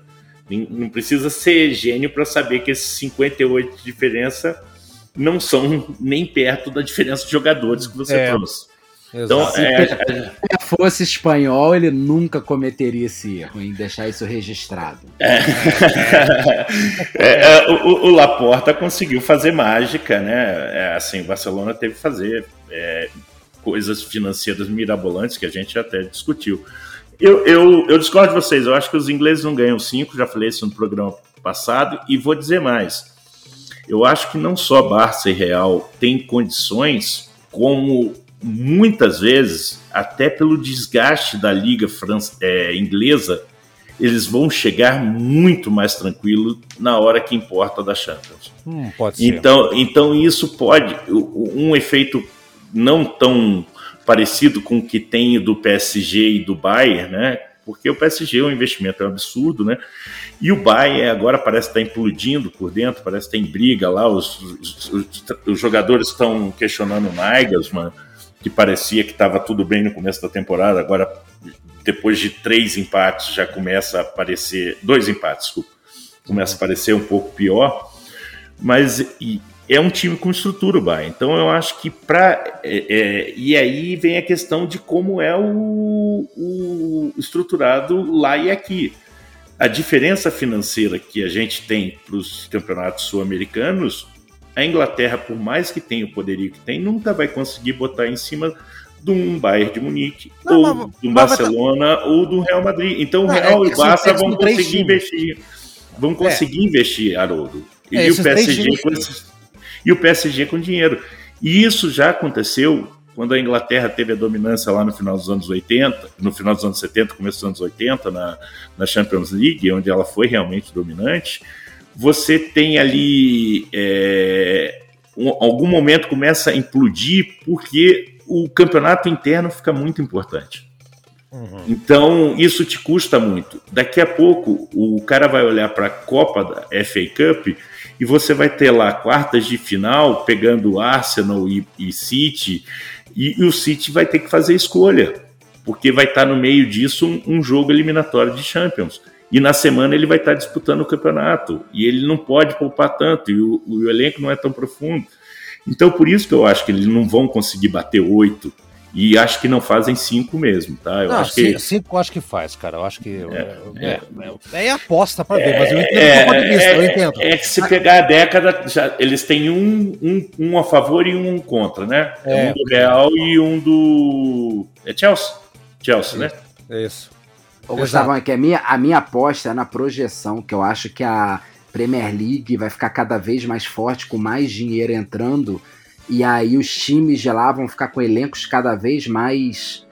Não precisa ser gênio para saber que esses 58 de diferença não são nem perto da diferença de jogadores que você é, trouxe. Então, se é, fosse espanhol, ele nunca cometeria esse erro em deixar isso registrado. É. é, é o, o, Laporta conseguiu fazer mágica, né? É, assim, o Barcelona teve que fazer coisas financeiras mirabolantes que a gente até discutiu. Eu, eu, eu discordo de vocês, eu acho que os ingleses não ganham cinco, já falei isso no programa passado, e vou dizer mais. Eu acho que não só Barça e Real têm condições, como muitas vezes, até pelo desgaste da liga é, inglesa, eles vão chegar muito mais tranquilo na hora que importa da Champions. Hum, pode ser. Então, então isso pode um efeito não tão parecido com o que tem do PSG e do Bayern, né? Porque o PSG é um investimento é absurdo, né? E o Bayern agora parece estar implodindo por dentro, parece estar em briga lá. Os, os, os, os jogadores estão questionando o Nagelsmann, que parecia que estava tudo bem no começo da temporada, agora depois de três empates já começa a aparecer dois empates, desculpa, começa a parecer um pouco pior. Mas e, é um time com estrutura, Bayern. Então eu acho que para é, é, e aí vem a questão de como é o, o estruturado lá e aqui. A diferença financeira que a gente tem para os campeonatos sul-americanos, a Inglaterra, por mais que tenha o poderio que tem, nunca vai conseguir botar em cima de um Bayern de Munique, não, ou mas, de um Barcelona, ou do Real Madrid. Então o Real é, e o Barça vão conseguir investir. Vão conseguir é. investir, Haroldo. E, é, o PSG esses e o PSG com dinheiro. E isso já aconteceu quando a Inglaterra teve a dominância lá no final dos anos 80, no final dos anos 70, começo dos anos 80, na, na Champions League, onde ela foi realmente dominante, você tem ali é, um, algum momento começa a implodir porque o campeonato interno fica muito importante. Uhum. Então, isso te custa muito. Daqui a pouco, o cara vai olhar para a Copa da FA Cup e você vai ter lá quartas de final pegando Arsenal e, e City, e, e, o City vai ter que fazer escolha, porque vai estar tá no meio disso um, um jogo eliminatório de Champions e na semana ele vai estar disputando o campeonato e ele não pode poupar tanto e o, o, elenco não é tão profundo. Então por isso que eu acho que eles não vão conseguir bater oito e acho que não fazem cinco mesmo, tá? Eu não, acho que cinco eu acho que faz, cara. Eu acho que é, é, é, é aposta para ver, mas eu entendo é, do ponto de vista, eu entendo. É que se pegar a década, já, eles têm um, um, um a favor e um contra, né? um do Real e um do é Chelsea, Chelsea, né? É isso. Ô, Gustavo, é que a minha, a minha aposta é na projeção, que eu acho que a Premier League vai ficar cada vez mais forte, com mais dinheiro entrando, e aí os times de lá vão ficar com elencos cada vez mais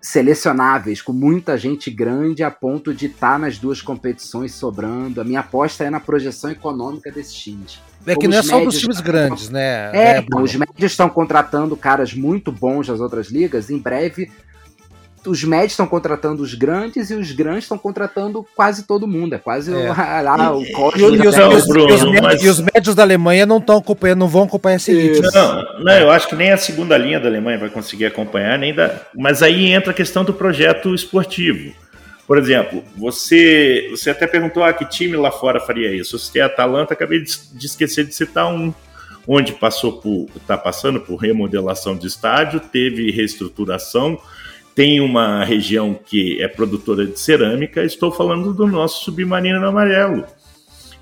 selecionáveis, com muita gente grande a ponto de estar tá nas duas competições sobrando. A minha aposta é na projeção econômica desses times. É que não é só dos times grandes, né? É, é os médios estão contratando caras muito bons das outras ligas. Em breve os médios estão contratando os grandes e os grandes estão contratando quase todo mundo. É quase é. lá o corte. E, e, os, Bruno, os, médios, mas... e os médios da Alemanha não estão acompanhando, não vão acompanhar esse ritmo. Não, não, eu acho que nem a segunda linha da Alemanha vai conseguir acompanhar, nem da. Mas aí entra a questão do projeto esportivo. Por exemplo, você, você até perguntou ah, que time lá fora faria isso. Você tem a Atalanta, acabei de, de esquecer de citar um, onde passou por está passando por remodelação de estádio, teve reestruturação tem uma região que é produtora de cerâmica, estou falando do nosso submarino amarelo,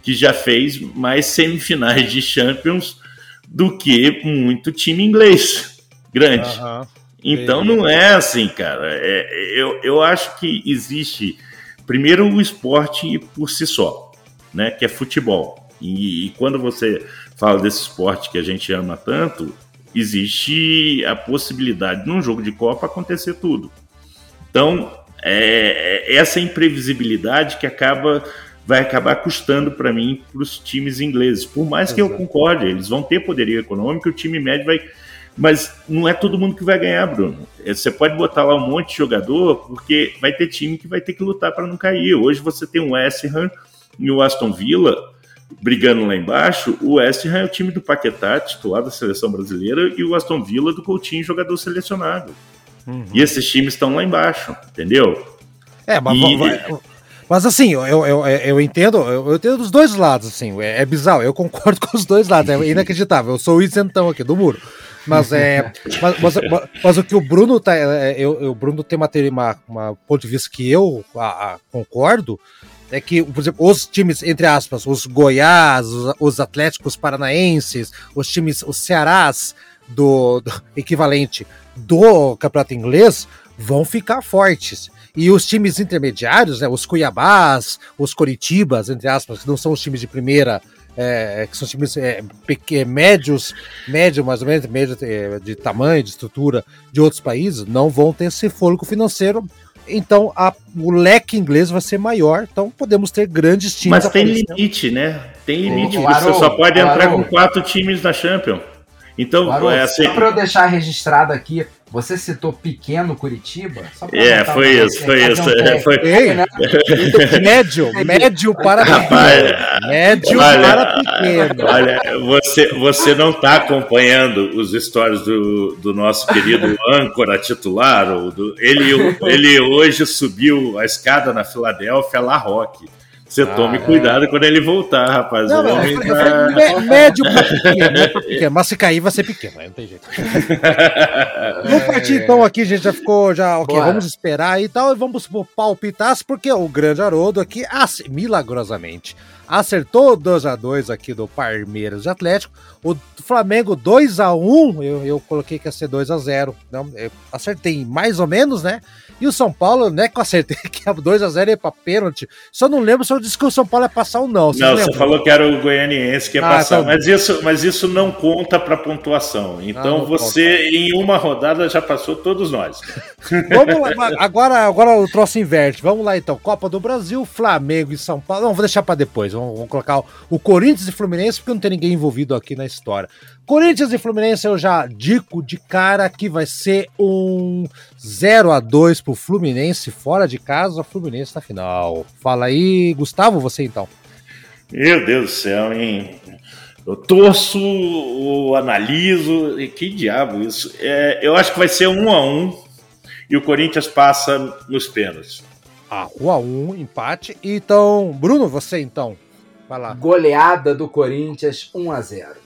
que já fez mais semifinais de Champions do que muito time inglês grande. Uhum. Então não é assim, cara. É, eu, eu acho que existe, primeiro, o esporte por si só, né? Que é futebol. E, e quando você fala desse esporte que a gente ama tanto, existe a possibilidade num jogo de Copa acontecer tudo. Então, é, é essa imprevisibilidade que acaba vai acabar custando para mim para os times ingleses. Por mais que Exato. eu concorde, eles vão ter poderio econômico, o time médio vai. Mas não é todo mundo que vai ganhar, Bruno. É, você pode botar lá um monte de jogador, porque vai ter time que vai ter que lutar para não cair. Hoje você tem o West Ham e o Aston Villa brigando lá embaixo, o West Ham é o time do Paquetá, titular da seleção brasileira, e o Aston Villa do Coutinho, jogador selecionado. Uhum. E esses times estão lá embaixo, entendeu? É, mas, e... mas assim, eu, eu, eu, entendo, eu, entendo dos dois lados, assim, é, é, bizarro, eu concordo com os dois lados, é inacreditável, eu sou o isentão aqui do muro. Mas é. mas, mas, mas, mas, o que o Bruno tá. É, é eu, o Bruno tem uma, uma, uma ponto de vista que eu a, a, concordo, é que, por exemplo, os times, entre aspas, os Goiás, os, os Atléticos Paranaenses, os times, os Cearás do, do, equivalente do campeonato inglês vão ficar fortes. E os times intermediários, né, os Cuiabás, os Coritibas, entre aspas, que não são os times de primeira, é, que são times é, médios, médio mais ou menos, médio é, de tamanho, de estrutura de outros países, não vão ter esse fôlego financeiro então a, o leque inglês vai ser maior, então podemos ter grandes times. Mas tem limite, né? Tem limite. Você só pode entrar com quatro times na Champions. Então, é assim. Só para eu deixar registrado aqui, você citou pequeno Curitiba? é, foi isso, foi isso. Um foi... Ei, né? médio, médio para pequeno. médio olha, para pequeno. Olha, você, você não está acompanhando os stories do, do nosso querido âncora titular. Do, ele, ele hoje subiu a escada na Filadélfia, La Roque. Você ah, tome é. cuidado quando ele voltar, rapaz. Não, não, tá... médio pra pequeno, pequeno, mas se cair vai ser pequeno, não tem jeito. vamos partir então aqui, gente. Já ficou. Já, ok, Bora. vamos esperar e tal. E vamos pro palpitaço, porque o grande Haroldo aqui, milagrosamente, acertou 2x2 aqui do Palmeiras de Atlético. O Flamengo 2x1, eu, eu coloquei que ia ser 2x0. Não, eu acertei mais ou menos, né? E o São Paulo, né, que eu acertei que é 2x0 ia pra pênalti. Só não lembro se eu disse que o São Paulo ia passar ou não. Vocês Não, você lembram? falou que era o goianiense que ia Ah, passar, então- mas, isso, mas isso não conta para pontuação. Então não você, em uma rodada, já passou todos nós. Vamos lá, agora, agora o troço inverte. Vamos lá então. Copa do Brasil, Flamengo e São Paulo. Não, vou deixar pra depois. Vamos, vamos colocar o, o Corinthians e Fluminense, porque não tem ninguém envolvido aqui na história. Corinthians e Fluminense eu já dico de cara que vai ser um 0 a 2 pro Fluminense fora de casa, o Fluminense na final. Fala aí, Gustavo, você então. Meu Deus do céu, hein? Eu torço, eu analiso, e que diabo isso? É, eu acho que vai ser um a um e o Corinthians passa nos pênaltis. Ah, 1 a 1 empate. Então, Bruno, você então. Vai lá. Goleada do Corinthians 1 a 0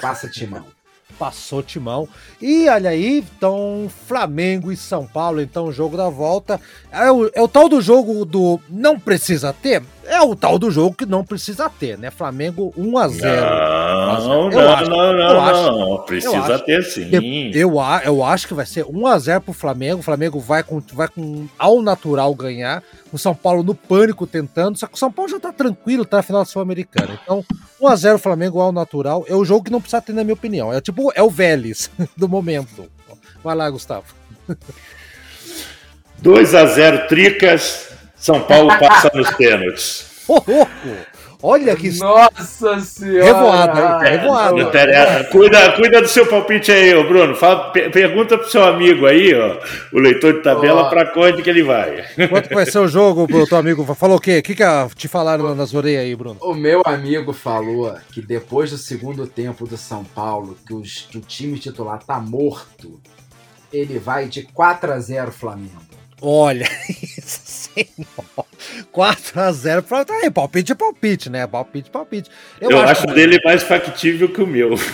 Passa timão. Passou Timão. E olha aí, então, Flamengo e São Paulo, então, jogo da volta. É o, é o tal do jogo do não precisa ter? É o tal do jogo que não precisa ter, né? Flamengo 1 a 0 Não, Eu não, acho, não, não, acho, não. Precisa acho. ter sim. Eu, a- eu acho que vai ser 1x0 pro Flamengo. O Flamengo vai com, vai com ao natural ganhar. O São Paulo no pânico tentando. Só que o São Paulo já tá tranquilo, tá na final da Sul-Americana. Então, 1x0 Flamengo ao natural. É o jogo que não precisa ter, na minha opinião. É tipo, é o Vélez do momento. Vai lá, Gustavo. 2 a 0 Tricas, São Paulo passa nos pênaltis. Ô, louco! Olha que Nossa senhora! Revoada, hein? Tá revoada. Interessa. Cuida, cuida do seu palpite aí, ô Bruno. Fala, pe- pergunta pro seu amigo aí, ó, o leitor de tabela, Ó. pra onde que ele vai. quanto vai ser o jogo, pro teu amigo? Falou o quê? O que, que te falaram nas orelhas aí, Bruno? O meu amigo falou que depois do segundo tempo do São Paulo, que, os- que o time titular tá morto, ele vai de 4 a 0 Flamengo. Olha, isso. 4x0 pra. Tá palpite é palpite, né? Palpite, palpite. Eu, acho dele mais factível que o meu.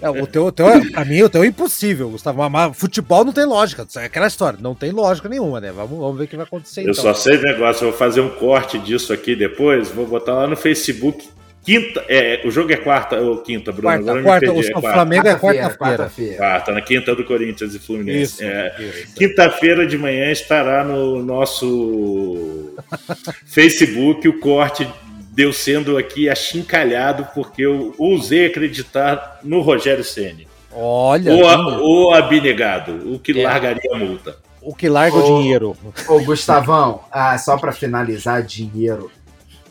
É, o teu, o teu, é- pra mim, o teu é impossível, Gustavo. Mas, futebol não tem lógica. É aquela história, não tem lógica nenhuma, né? Vamos, vamos ver o que vai acontecer Eu então. só sei negócio, eu vou fazer um corte disso aqui depois, vou botar lá no Facebook. Quinta, é, o jogo é quarta ou quinta, Bruno? Quarta, Agora quarta, perdi, o é quarta. Flamengo é Quarta-feira, quarta-feira. Quarta, na quinta do Corinthians e Fluminense. Isso, É, isso. Quinta-feira de manhã estará no nosso Facebook o corte deu sendo aqui achincalhado porque eu ousei acreditar no Rogério Ceni Olha, ou, a- ou abnegado, o que É. largaria a multa. o que larga o Ô. dinheiro. Ô, Gustavão, ah, só pra finalizar, dinheiro.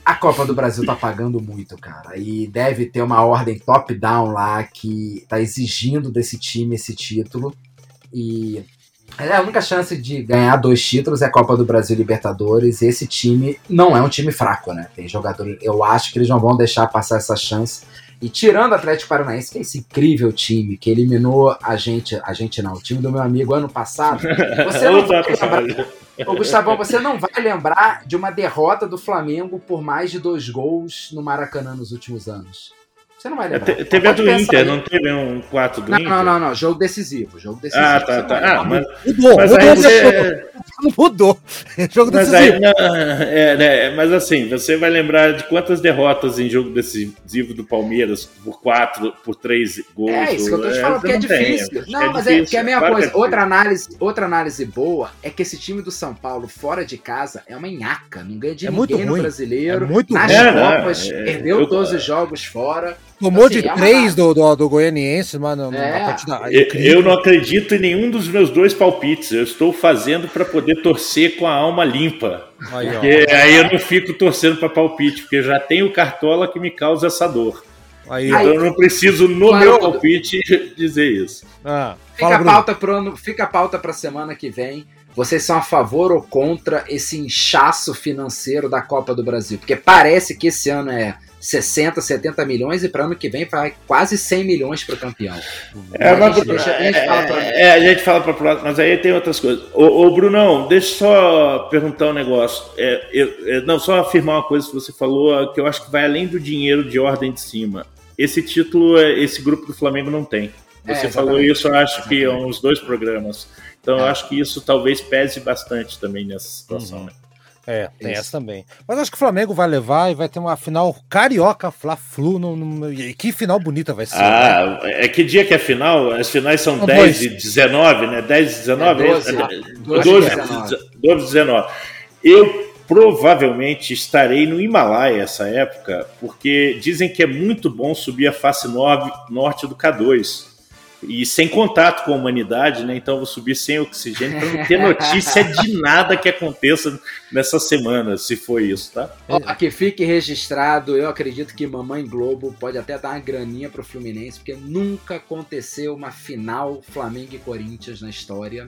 A Copa do Brasil tá pagando muito, cara. E deve ter uma ordem top-down lá que tá exigindo desse time esse título. E é a única chance de ganhar dois títulos é a Copa do Brasil e Libertadores. E esse time não é um time fraco, né? Tem jogadores. Eu acho que eles não vão deixar passar essa chance. E tirando o Atlético Paranaense, que é esse incrível time que eliminou a gente, a gente não, o time do meu amigo ano passado, você não vai lembrar Ô, Gustavão, você não vai lembrar de uma derrota do Flamengo por mais de dois gols no Maracanã nos últimos anos. Você não vai É, lembrar. te- Teve a do Inter, aí. não teve um 4 do Não, Inter? não, não, não. Jogo decisivo. Jogo decisivo. Ah, tá, tá. Ah, mas, Mudou, mas aí mudou, você, mudou. Jogo Mas, decisivo. aí, não, é, né, mas assim, você vai lembrar de quantas derrotas em jogo decisivo do Palmeiras por quatro, por três gols. É isso que eu tô te falando, você porque é não tem, difícil. acho Não, que mas é difícil, porque é a mesma claro que coisa. é outra, análise, outra análise boa é que esse time do São Paulo, fora de casa, é uma nhaca. Não ganha de É muito ninguém no ruim. brasileiro. É muito Nas ruim. É, não, Copas, é, perdeu eu- 12 jogos fora. Tomou assim, de é uma três do, do, do Goianiense, mano. É. na partida. Eu, eu não acredito em nenhum dos meus dois palpites. Eu estou fazendo para poder torcer com a alma limpa. Aí, ó. Porque aí eu não fico torcendo para palpite, porque eu já tenho o cartola que me causa essa dor. Aí, Então ó. eu não preciso, no meu palpite, dizer isso. Ah, Fica a pauta pro ano, fica a pauta pra semana que vem. Vocês são a favor ou contra esse inchaço financeiro da Copa do Brasil? Porque parece que esse ano é 60, 70 milhões e para ano que vem vai quase 100 milhões para o campeão. É, a, gente deixa, a gente fala pra... é, é, a gente fala próxima, mas aí tem outras coisas. Ô, ô Brunão, deixa eu só perguntar um negócio. É, eu- é, não, só afirmar uma coisa que você falou, que eu acho que vai além do dinheiro de ordem de cima. Esse título, é, esse grupo do Flamengo não tem. Você é, falou isso, eu acho que há uns dois programas. Então, eu acho que isso talvez pese bastante também nessa situação. Uhum. Né? É, tem Isso. essa também. Mas acho que o Flamengo vai levar e vai ter uma final carioca Fla-Flu. No, no, e que final bonita vai ser. Ah, né? é que dia que é a final? As finais são, são 10 dois. e 19, né? 10 e 19? É 12, é, 12, 12, 19. 12 e 19. Eu provavelmente estarei no Himalaia essa época, porque dizem que é muito bom subir a face norte do K2 e sem contato com a humanidade, né? Então eu vou subir sem oxigênio para não ter notícia de nada que aconteça nessa semana, se for isso, tá? Ó, que fique registrado, eu acredito que Mamãe Globo pode até dar uma graninha pro Fluminense, porque nunca aconteceu uma final Flamengo e Corinthians na história.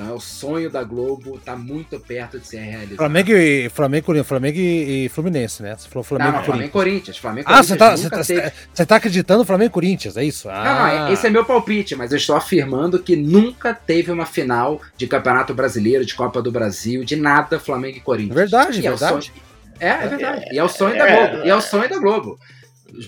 Então é o sonho da Globo, tá muito perto de ser realizado. Flamengo e Flamengo, Flamengo e Fluminense, né? Você falou Flamengo, não, não, Flamengo e Corinthians. Flamengo, ah, você tá, você tá, você tá acreditando no Flamengo e Corinthians, é isso? Ah. Não, não, ah. esse é meu palpite, mas eu estou afirmando que nunca teve uma final de Campeonato Brasileiro, de Copa do Brasil, de nada Flamengo e Corinthians. Verdade, e verdade. É, é, é verdade. E é o sonho da Globo. E é o sonho da Globo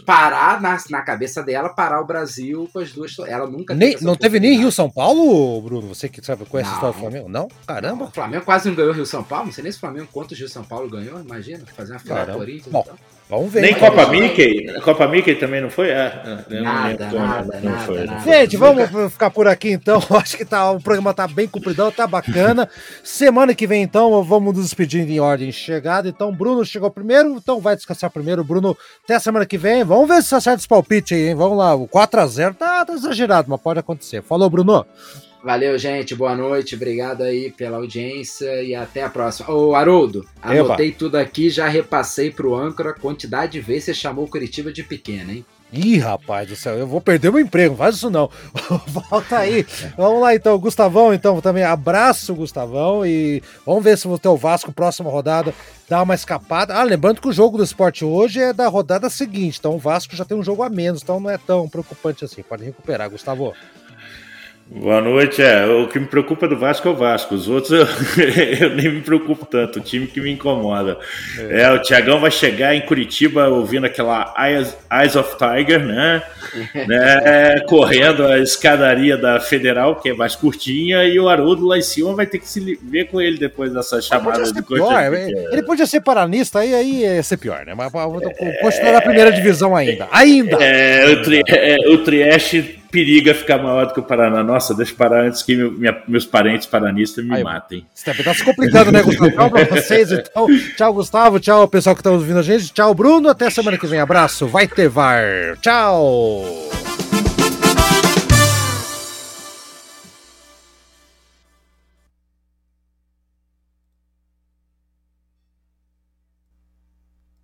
parar na, na cabeça dela, parar o Brasil com as duas. Ela nunca nem, Não teve nem Rio São Paulo, Bruno? Você que sabe conhece a história do Flamengo? Não? Caramba. Não, o Flamengo quase não ganhou Rio São Paulo. Não sei nem se o Flamengo quantos Rio São Paulo ganhou. Imagina, fazer uma final Corinthians. Bom, então. Vamos ver. Nem Copa Mickey? Copa Mickey também não foi? É, nada, não nada, não, nada, foi, nada. Gente, vamos ficar por aqui então. Acho que tá, o programa tá bem compridão, tá bacana. Semana que vem, então, vamos nos despedir em ordem de chegada. Então, Bruno chegou primeiro, então vai descansar primeiro. Bruno, até semana que vem. Vamos ver se acerta esse palpite aí, hein? Vamos lá. O 4x0 tá, tá exagerado, mas pode acontecer. Falou, Bruno. Valeu, gente. Boa noite. Obrigado aí pela audiência e até a próxima. Ô, Haroldo, anotei Eva. tudo aqui, já repassei pro âncora a quantidade de vezes você chamou Curitiba de pequena, hein? Ih, rapaz do céu, eu vou perder meu emprego, faz isso não. Volta aí. Vamos lá então, Gustavão, então, também abraço, Gustavão, e vamos ver se o teu Vasco, próxima rodada, dá uma escapada. Ah, lembrando que o jogo do esporte hoje é da rodada seguinte, então o Vasco já tem um jogo a menos, então não é tão preocupante assim. Pode recuperar, Gustavo. Boa noite. É, o que me preocupa do Vasco é o Vasco. Os outros eu, eu nem me preocupo tanto. O time que me incomoda. É, é o Tiagão vai chegar em Curitiba ouvindo aquela Eyes, Eyes of Tiger, né? né? Correndo a escadaria da Federal, que é mais curtinha, e o Haroldo lá em cima vai ter que se ver com ele depois dessa chamada de coisa. Ele podia ser paranista, aí, aí ia ser pior, né? Mas continuar é, na primeira divisão ainda. Ainda! É, o, tri, é, o Trieste periga ficar maior do que o Paraná. Nossa, deixa eu parar antes que meu, minha, meus parentes paranistas me Aí, matem. Tá se complicando, né, Gustavo? Tchau pra vocês, então. Tchau, Gustavo. Tchau, pessoal que tá ouvindo a gente. Tchau, Bruno. Até semana que vem. Abraço. Vai ter VAR. Tchau.